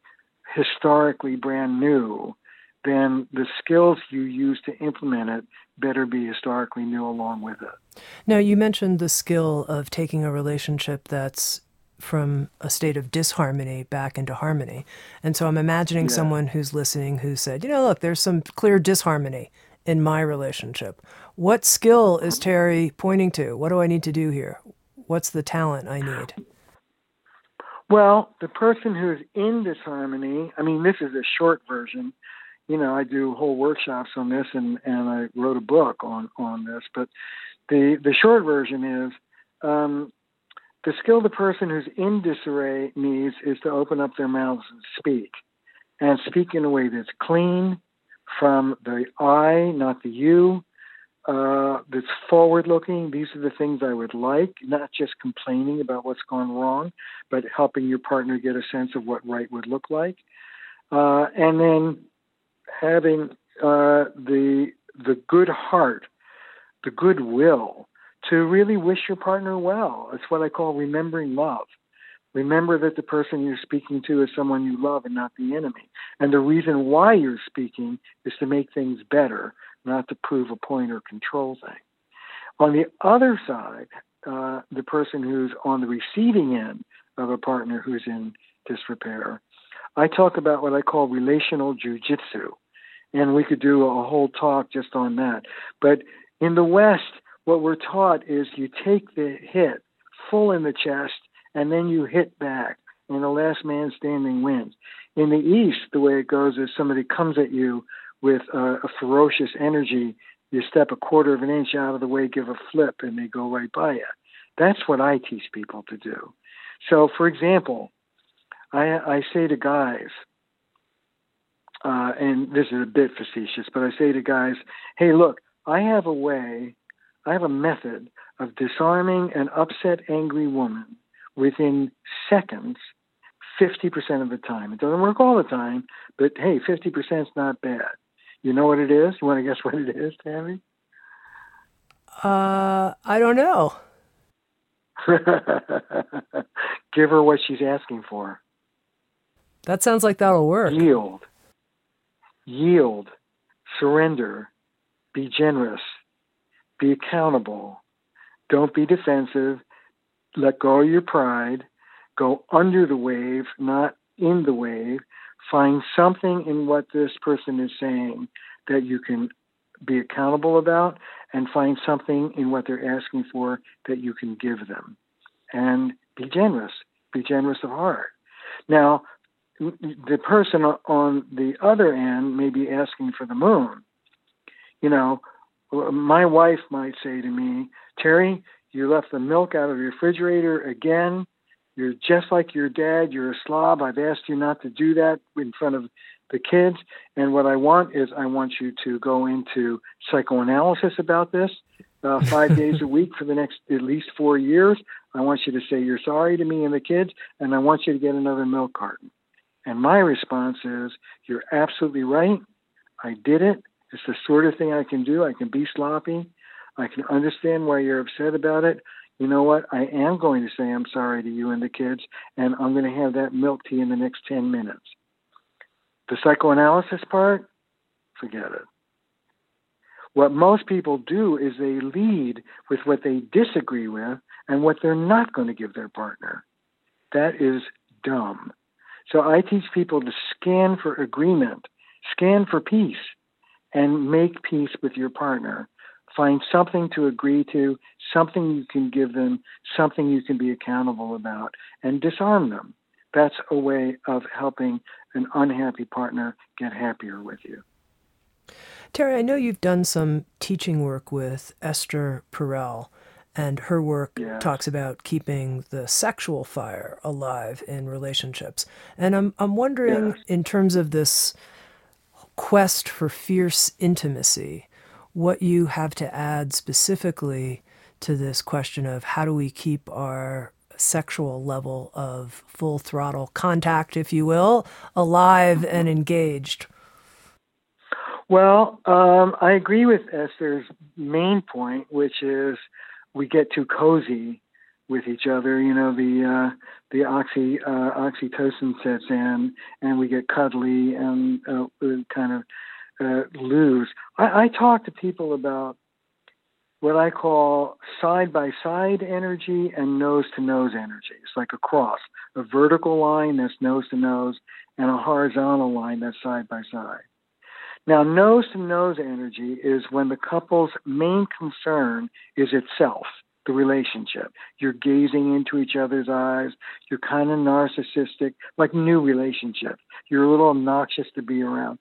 Speaker 2: historically brand new, then the skills you use to implement it better be historically new along with it.
Speaker 1: Now, you mentioned the skill of taking a relationship that's from a state of disharmony back into harmony. And so I'm imagining yeah. someone who's listening who said, you know, look, there's some clear disharmony in my relationship. What skill is Terry pointing to? What do I need to do here? What's the talent I need?
Speaker 2: Well, the person who's in disharmony, I mean, this is a short version you know, I do whole workshops on this, and and I wrote a book on on this. But the the short version is um, the skill the person who's in disarray needs is to open up their mouths and speak, and speak in a way that's clean from the I, not the you. Uh, that's forward looking. These are the things I would like, not just complaining about what's gone wrong, but helping your partner get a sense of what right would look like. Uh, and then having uh, the the good heart, the goodwill to really wish your partner well. It's what I call remembering love. Remember that the person you're speaking to is someone you love and not the enemy. And the reason why you're speaking is to make things better, not to prove a point or control thing. On the other side, uh, the person who's on the receiving end of a partner who's in disrepair, I talk about what I call relational jujitsu. And we could do a whole talk just on that. But in the West, what we're taught is you take the hit full in the chest and then you hit back, and the last man standing wins. In the East, the way it goes is somebody comes at you with a, a ferocious energy. You step a quarter of an inch out of the way, give a flip, and they go right by you. That's what I teach people to do. So, for example, I, I say to guys, uh, and this is a bit facetious, but I say to guys, hey, look, I have a way, I have a method of disarming an upset, angry woman within seconds 50% of the time. It doesn't work all the time, but hey, 50% is not bad. You know what it is? You want to guess what it is, Tami?
Speaker 1: Uh, I don't know.
Speaker 2: Give her what she's asking for.
Speaker 1: That sounds like that'll work.
Speaker 2: Yield. Yield. Surrender. Be generous. Be accountable. Don't be defensive. Let go of your pride. Go under the wave, not in the wave. Find something in what this person is saying that you can be accountable about and find something in what they're asking for that you can give them. And be generous. Be generous of heart. Now, the person on the other end may be asking for the moon. You know, my wife might say to me, Terry, you left the milk out of the refrigerator again. You're just like your dad. You're a slob. I've asked you not to do that in front of the kids. And what I want is I want you to go into psychoanalysis about this uh, five days a week for the next at least four years. I want you to say you're sorry to me and the kids, and I want you to get another milk carton. And my response is, You're absolutely right. I did it. It's the sort of thing I can do. I can be sloppy. I can understand why you're upset about it. You know what? I am going to say I'm sorry to you and the kids, and I'm going to have that milk tea in the next 10 minutes. The psychoanalysis part, forget it. What most people do is they lead with what they disagree with and what they're not going to give their partner. That is dumb. So I teach people to scan for agreement, scan for peace, and make peace with your partner. Find something to agree to, something you can give them, something you can be accountable about, and disarm them. That's a way of helping an unhappy partner get happier with you.
Speaker 1: Terry, I know you've done some teaching work with Esther Perel and her work yes. talks about keeping the sexual fire alive in relationships. And I'm I'm wondering yes. in terms of this quest for fierce intimacy, what you have to add specifically to this question of how do we keep our sexual level of full throttle contact, if you will, alive and engaged?
Speaker 2: Well, um, I agree with Esther's main point, which is we get too cozy with each other. You know, the uh, the oxy uh, oxytocin sets in, and we get cuddly and uh, kind of uh, lose. I, I talk to people about what I call side by side energy and nose to nose energy. It's like a cross, a vertical line that's nose to nose, and a horizontal line that's side by side. Now, nose to nose energy is when the couple's main concern is itself, the relationship. You're gazing into each other's eyes. You're kind of narcissistic, like new relationships. You're a little obnoxious to be around.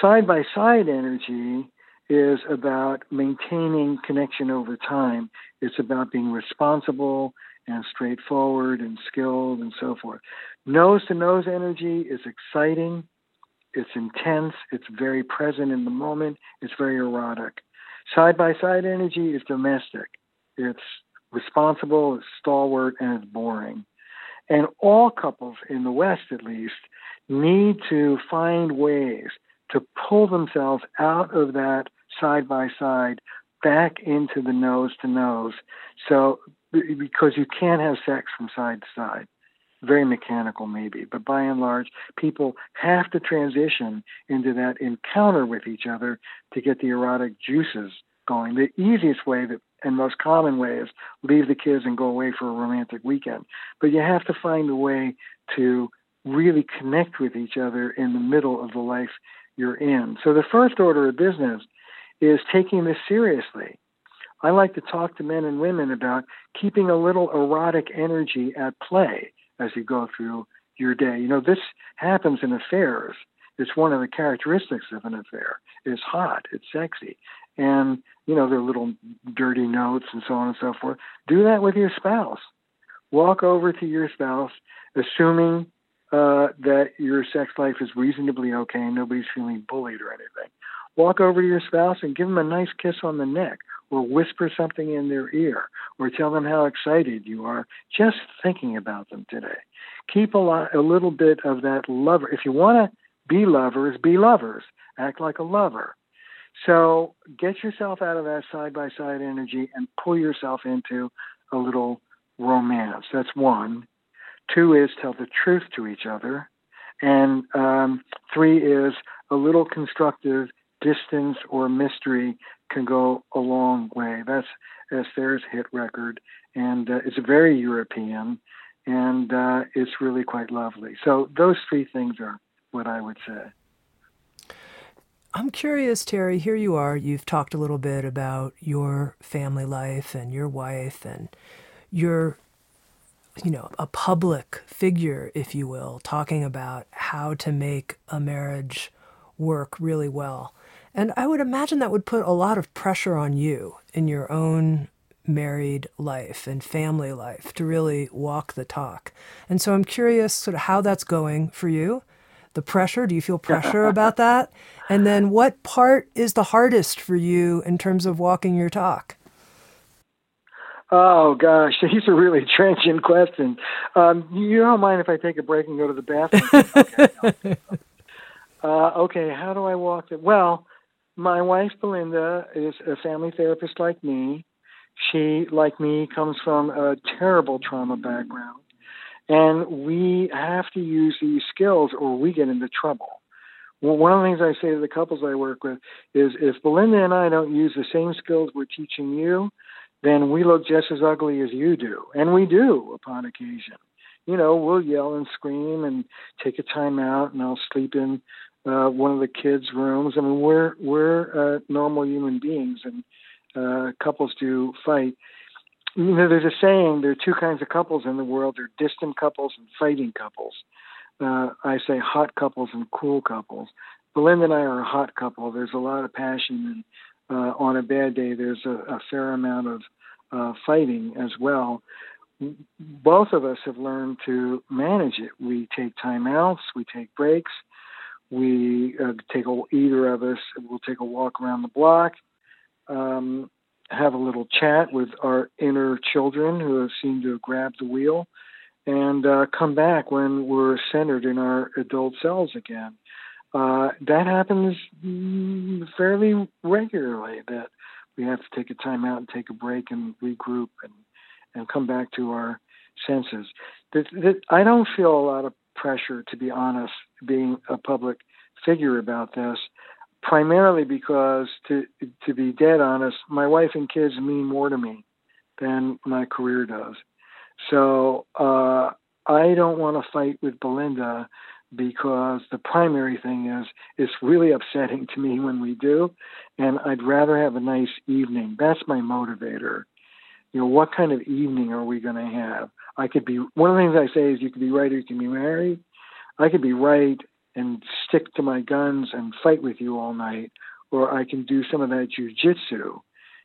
Speaker 2: Side by side energy is about maintaining connection over time. It's about being responsible and straightforward and skilled and so forth. Nose to nose energy is exciting it's intense, it's very present in the moment, it's very erotic. Side by side energy is domestic. It's responsible, it's stalwart, and it's boring. And all couples in the West, at least, need to find ways to pull themselves out of that side by side back into the nose to nose. So, because you can't have sex from side to side very mechanical maybe, but by and large, people have to transition into that encounter with each other to get the erotic juices going. The easiest way that and most common way is leave the kids and go away for a romantic weekend. But you have to find a way to really connect with each other in the middle of the life you're in. So the first order of business is taking this seriously. I like to talk to men and women about keeping a little erotic energy at play as you go through your day. You know, this happens in affairs. It's one of the characteristics of an affair. It's hot, it's sexy. And, you know, there are little dirty notes and so on and so forth. Do that with your spouse. Walk over to your spouse, assuming uh, that your sex life is reasonably okay and nobody's feeling bullied or anything. Walk over to your spouse and give them a nice kiss on the neck or whisper something in their ear or tell them how excited you are just thinking about them today. Keep a, lot, a little bit of that lover. If you want to be lovers, be lovers. Act like a lover. So get yourself out of that side by side energy and pull yourself into a little romance. That's one. Two is tell the truth to each other. And um, three is a little constructive distance or mystery can go a long way. That's Esther's hit record, and uh, it's very European, and uh, it's really quite lovely. So those three things are what I would say.
Speaker 1: I'm curious, Terry. Here you are. You've talked a little bit about your family life and your wife, and you're, you know, a public figure, if you will, talking about how to make a marriage work really well. And I would imagine that would put a lot of pressure on you in your own married life and family life to really walk the talk. And so I'm curious sort of how that's going for you. The pressure, do you feel pressure about that? And then what part is the hardest for you in terms of walking your talk?
Speaker 2: Oh gosh, these are really trenchant questions. Um, you don't mind if I take a break and go to the bathroom? okay. uh, okay, how do I walk it? Well, my wife Belinda is a family therapist like me. She, like me, comes from a terrible trauma background. And we have to use these skills or we get into trouble. Well, one of the things I say to the couples I work with is if Belinda and I don't use the same skills we're teaching you, then we look just as ugly as you do. And we do upon occasion. You know, we'll yell and scream and take a time out and I'll sleep in uh, one of the kids' rooms. I mean, we're we're uh, normal human beings, and uh, couples do fight. You know, there's a saying: there are two kinds of couples in the world. There are distant couples and fighting couples. Uh, I say hot couples and cool couples. Belinda and I are a hot couple. There's a lot of passion, and uh, on a bad day, there's a, a fair amount of uh, fighting as well. Both of us have learned to manage it. We take time outs, we take breaks, we uh, take a, either of us will take a walk around the block, um, have a little chat with our inner children who have seemed to have grabbed the wheel, and uh, come back when we're centered in our adult selves again. Uh, that happens mm, fairly regularly. That we have to take a time out and take a break and regroup and and come back to our senses. I don't feel a lot of pressure, to be honest, being a public figure about this, primarily because, to to be dead honest, my wife and kids mean more to me than my career does. So uh, I don't want to fight with Belinda because the primary thing is it's really upsetting to me when we do, and I'd rather have a nice evening. That's my motivator. You know, what kind of evening are we going to have? I could be one of the things I say is you could be right or you can be married. I could be right and stick to my guns and fight with you all night, or I can do some of that jujitsu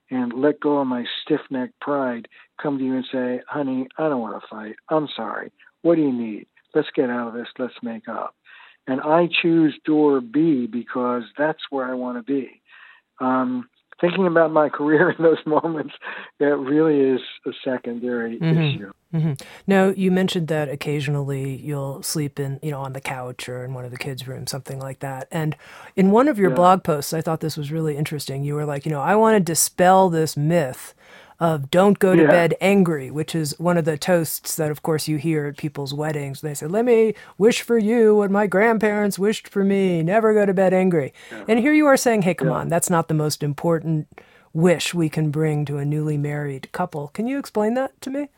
Speaker 2: and let go of my stiff necked pride, come to you and say, honey, I don't want to fight. I'm sorry. What do you need? Let's get out of this. Let's make up. And I choose door B because that's where I want to be. Um, thinking about my career in those moments, it really is a secondary mm-hmm. issue. Mm-hmm.
Speaker 1: Now, you mentioned that occasionally you'll sleep in, you know, on the couch or in one of the kids' rooms, something like that. And in one of your yeah. blog posts, I thought this was really interesting. You were like, you know, I want to dispel this myth of don't go to yeah. bed angry, which is one of the toasts that, of course, you hear at people's weddings. They say, let me wish for you what my grandparents wished for me, never go to bed angry. Yeah. And here you are saying, hey, come yeah. on, that's not the most important wish we can bring to a newly married couple. Can you explain that to me?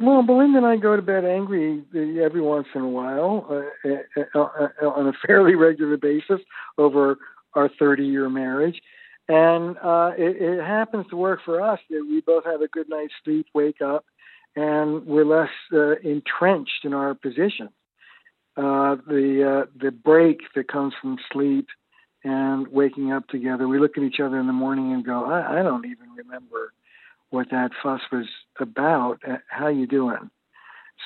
Speaker 2: Well, Belinda and I go to bed angry uh, every once in a while uh, uh, uh, on a fairly regular basis over our 30 year marriage. And uh, it, it happens to work for us that we both have a good night's sleep, wake up, and we're less uh, entrenched in our position. Uh, the uh, the break that comes from sleep and waking up together, we look at each other in the morning and go, I, I don't even remember what that fuss was about. Uh, how you doing?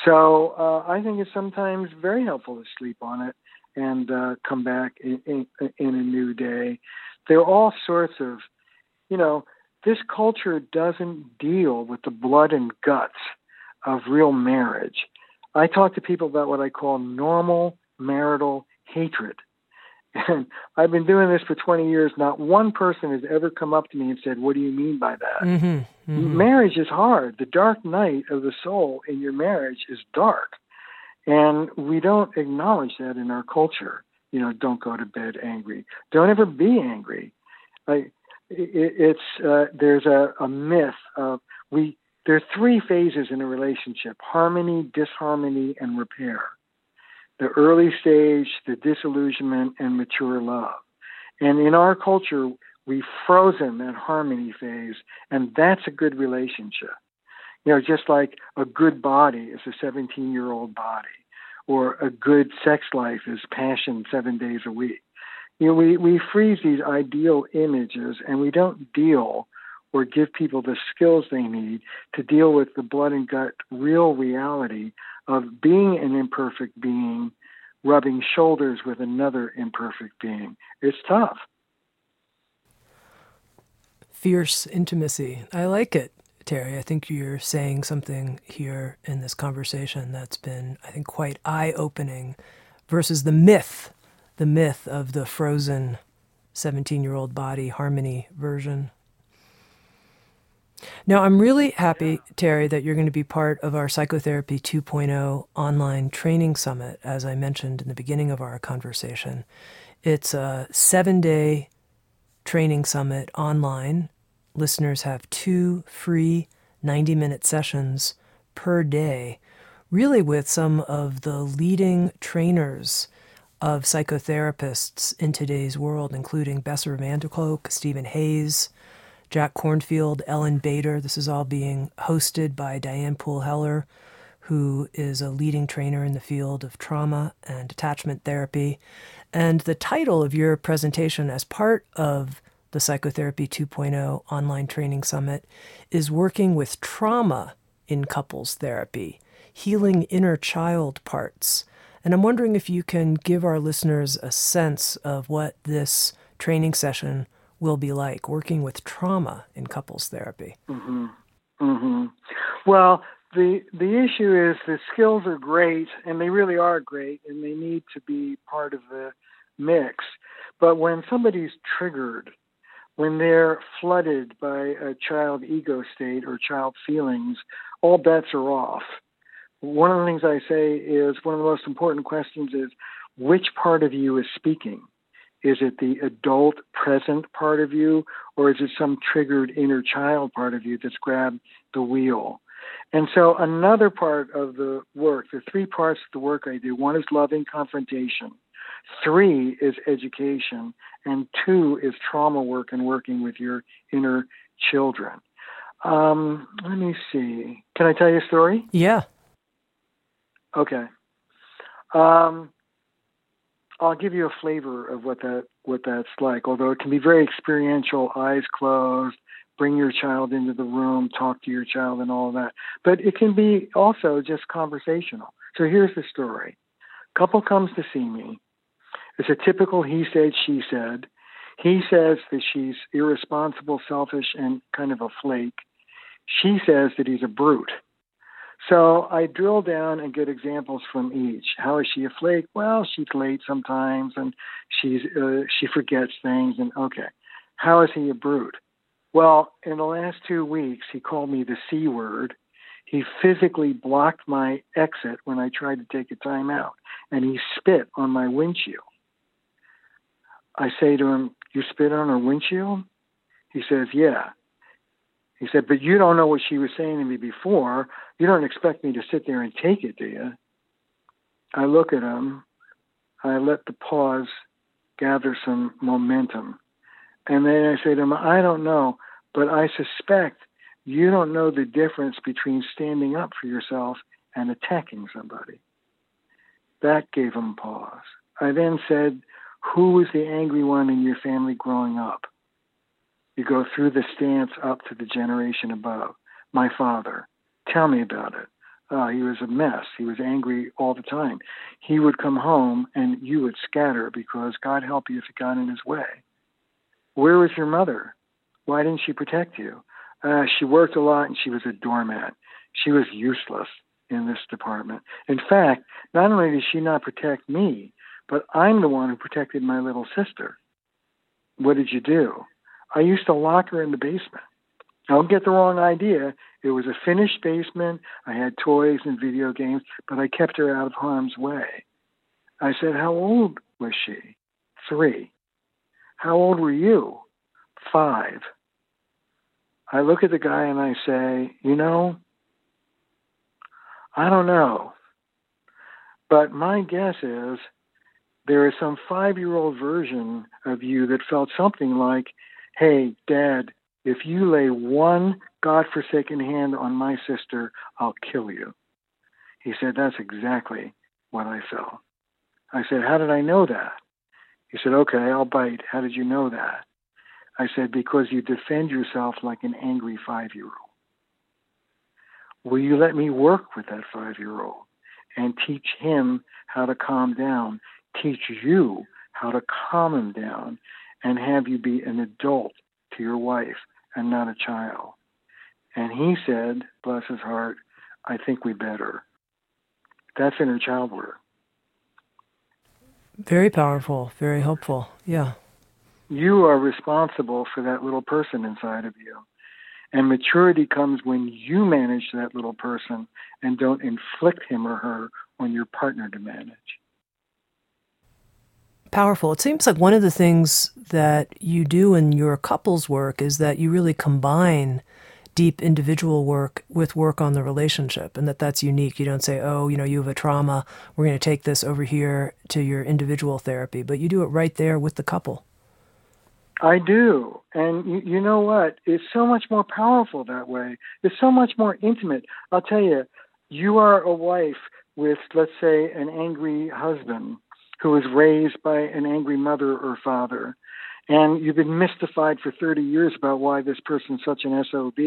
Speaker 2: So uh, I think it's sometimes very helpful to sleep on it and uh, come back in, in, in a new day. There are all sorts of, you know, this culture doesn't deal with the blood and guts of real marriage. I talk to people about what I call normal marital hatred. And I've been doing this for 20 years. Not one person has ever come up to me and said, What do you mean by that? Mm-hmm, mm-hmm. Marriage is hard. The dark night of the soul in your marriage is dark. And we don't acknowledge that in our culture. You know, don't go to bed angry. Don't ever be angry. Like it, it's uh, there's a, a myth of we there are three phases in a relationship harmony, disharmony, and repair. The early stage, the disillusionment, and mature love. And in our culture, we've frozen that harmony phase, and that's a good relationship. You know, just like a good body is a 17 year old body, or a good sex life is passion seven days a week. You know, we, we freeze these ideal images and we don't deal or give people the skills they need to deal with the blood and gut real reality of being an imperfect being, rubbing shoulders with another imperfect being. It's tough.
Speaker 1: Fierce intimacy. I like it, Terry. I think you're saying something here in this conversation that's been, I think, quite eye opening versus the myth, the myth of the frozen 17 year old body harmony version now, I'm really happy, Terry, that you're going to be part of our Psychotherapy 2.0 online training summit, as I mentioned in the beginning of our conversation. It's a seven day training summit online. Listeners have two free 90 minute sessions per day, really with some of the leading trainers of psychotherapists in today's world, including der Kolk, Steven Hayes, Jack Kornfield, Ellyn Bader. This is all being hosted by Diane Poole Heller, who is a leading trainer in the field of trauma and attachment therapy. And the title of your presentation, as part of the Psychotherapy 2.0 online training summit, is Working with Trauma in Couples Therapy Healing Inner Child Parts. And I'm wondering if you can give our listeners a sense of what this training session will be like working with trauma in couples therapy?
Speaker 2: Mm-hmm. Mm-hmm. Well, the the issue is the skills are great, and they really are great, and they need to be part of the mix. But when somebody's triggered, when they're flooded by a child ego state or child feelings, all bets are off. One of the things I say is one of the most important questions is which part of you is speaking? Is it the adult present part of you, or is it some triggered inner child part of you that's grabbed the wheel? And so, another part of the work, the three parts of the work I do one is loving confrontation, three is education, and two is trauma work and working with your inner children. Um, let me see. Can I tell you a story?
Speaker 1: Yeah.
Speaker 2: Okay. Um, I'll give you a flavor of what that what that's like. Although it can be very experiential, eyes closed, bring your child into the room, talk to your child, and all that. But it can be also just conversational. So here's the story: couple comes to see me. It's a typical he said, she said. He says that she's irresponsible, selfish, and kind of a flake. She says that he's a brute. So I drill down and get examples from each. How is she a flake? Well, she's late sometimes, and she's uh, she forgets things. And okay, how is he a brute? Well, in the last two weeks, he called me the c word. He physically blocked my exit when I tried to take a time out, and he spit on my windshield. I say to him, "You spit on her windshield?" He says, Yeah. He said, But you don't know what she was saying to me before. You don't expect me to sit there and take it, do you? I look at him. I let the pause gather some momentum. And then I say to him, I don't know, but I suspect you don't know the difference between standing up for yourself and attacking somebody. That gave him pause. I then said, Who was the angry one in your family growing up? You go through the stance up to the generation above. My father. Tell me about it. Uh, he was a mess. He was angry all the time. He would come home and you would scatter because God help you if it got in his way. Where was your mother? Why didn't she protect you? Uh, she worked a lot and she was a doormat. She was useless in this department. In fact, not only did she not protect me, but I'm the one who protected my little sister. What did you do? I used to lock her in the basement. Don't get the wrong idea. It was a finished basement. I had toys and video games, but I kept her out of harm's way. I said, How old was she? Three. How old were you? Five. I look at the guy and I say, You know, I don't know. But my guess is there is some five year old version of you that felt something like, Hey, dad, if you lay one God-forsaken hand on my sister, I'll kill you. He said, That's exactly what I felt. I said, How did I know that? He said, Okay, I'll bite. How did you know that? I said, Because you defend yourself like an angry five year old. Will you let me work with that five year old and teach him how to calm down, teach you how to calm him down, and have you be an adult to your wife and not a child? And he said, bless his heart, I think we better. That's inner child work.
Speaker 1: Very powerful, very hopeful. Yeah.
Speaker 2: You are responsible for that little person inside of you. And maturity comes when you manage that little person and don't inflict him or her on your partner to manage.
Speaker 1: Powerful. It seems like one of the things that you do in your couples work is that you really combine deep individual work with work on the relationship and that that's unique. You don't say, oh, you know, you have a trauma, we're going to take this over here to your individual therapy, but you do it right there with the couple.
Speaker 2: I do. And you, you know what? It's so much more powerful that way. It's so much more intimate. I'll tell you, you are a wife with, let's say, an angry husband who was raised by an angry mother or father. And you've been mystified for 30 years about why this person's such an SOB.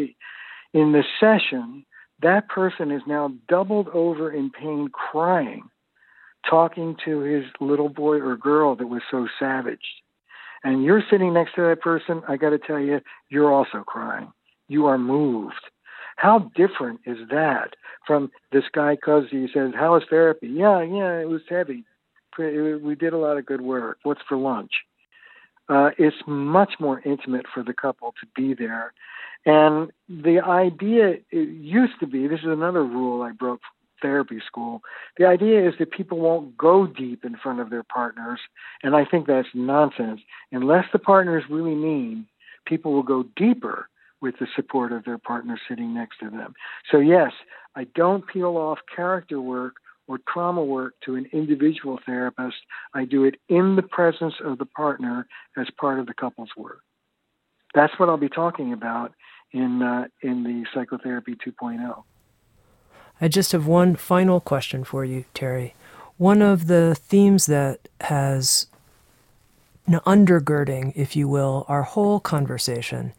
Speaker 2: In the session, that person is now doubled over in pain, crying, talking to his little boy or girl that was so savaged and you're sitting next to that person, I got to tell you, you're also crying. You are moved. How different is that from this guy Cuzzy who says, "How is therapy?" Yeah, yeah, it was heavy. We did a lot of good work. What's for lunch? Uh, it's much more intimate for the couple to be there. And the idea it used to be this is another rule I broke therapy school. The idea is that people won't go deep in front of their partners, and I think that's nonsense. Unless the partner is really mean, people will go deeper with the support of their partner sitting next to them. So, yes, I don't peel off character work or trauma work to an individual therapist. I do it in the presence of the partner as part of the couple's work. That's what I'll be talking about in uh, in the psychotherapy 2.0.
Speaker 1: I just have one final question for you, Terry. One of the themes that has undergirding, if you will, our whole conversation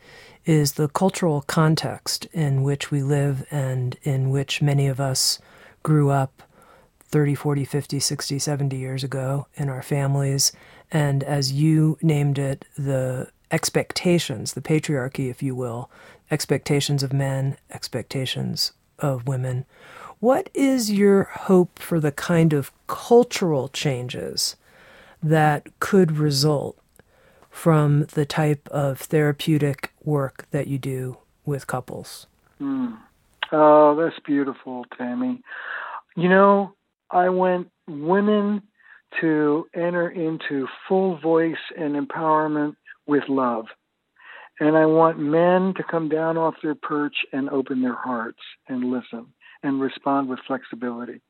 Speaker 1: is the cultural context in which we live and in which many of us grew up 30, 40, 50, 60, 70 years ago in our families. And as you named it, the expectations, the patriarchy, if you will, expectations of men, expectations of women. What is your hope for the kind of cultural changes that could result from the type of therapeutic work that you do with couples?
Speaker 2: Mm. Oh, that's beautiful, Tami. You know, I want women to enter into full voice and empowerment with love. And I want men to come down off their perch and open their hearts and listen and respond with flexibility.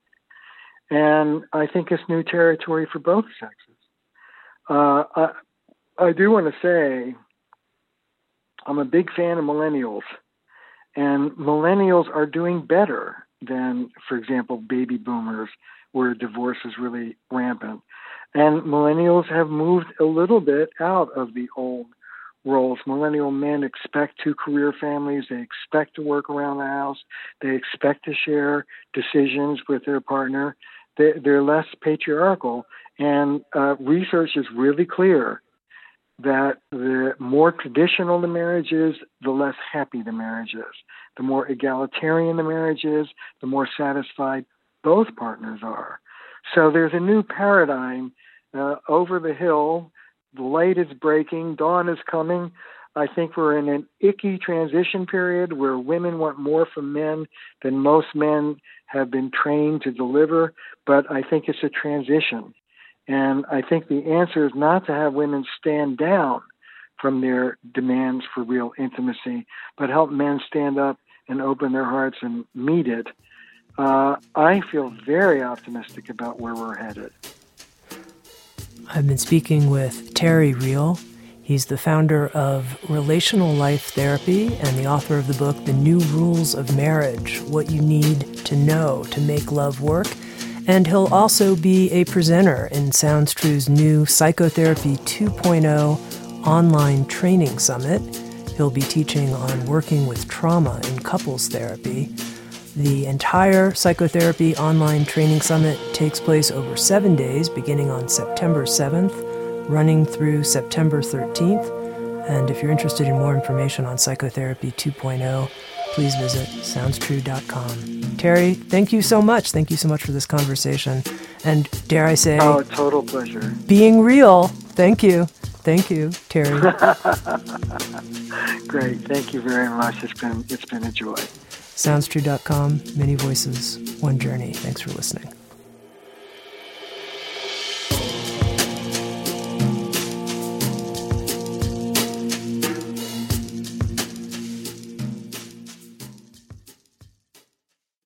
Speaker 2: And I think it's new territory for both sexes. Uh, I, I do want to say I'm a big fan of millennials, and millennials are doing better than, for example, baby boomers, where divorce is really rampant. And millennials have moved a little bit out of the old roles. Millennial men expect two career families. They expect to work around the house. They expect to share decisions with their partner. They, are less patriarchal. And uh, research is really clear that the more traditional the marriage is, the less happy the marriage is. The more egalitarian the marriage is, the more satisfied both partners are. So there's a new paradigm uh, over the hill. The light is breaking, dawn is coming. I think we're in an icky transition period where women want more from men than most men have been trained to deliver, but I think it's a transition. And I think the answer is not to have women stand down from their demands for real intimacy, but help men stand up and open their hearts and meet it. Uh, I feel very optimistic about where we're headed.
Speaker 1: I've been speaking with Terry Real. He's the founder of Relational Life Therapy and the author of the book, The New Rules of Marriage What You Need to Know to Make Love Work. And he'll also be a presenter in Sounds True's new Psychotherapy 2.0 online training summit. He'll be teaching on working with trauma in couples therapy. The entire Psychotherapy Online Training Summit takes place over seven days, beginning on September 7th, running through September 13th. And if you're interested in more information on Psychotherapy 2.0, please visit soundstrue.com. Terry, thank you so much. Thank you so much for this conversation. And dare I say,
Speaker 2: oh, total pleasure.
Speaker 1: Being real. Thank you. Thank you, Terry.
Speaker 2: Great. Thank you very much. It's been it's been a joy.
Speaker 1: Soundstrue.com, many voices, one journey. Thanks for listening.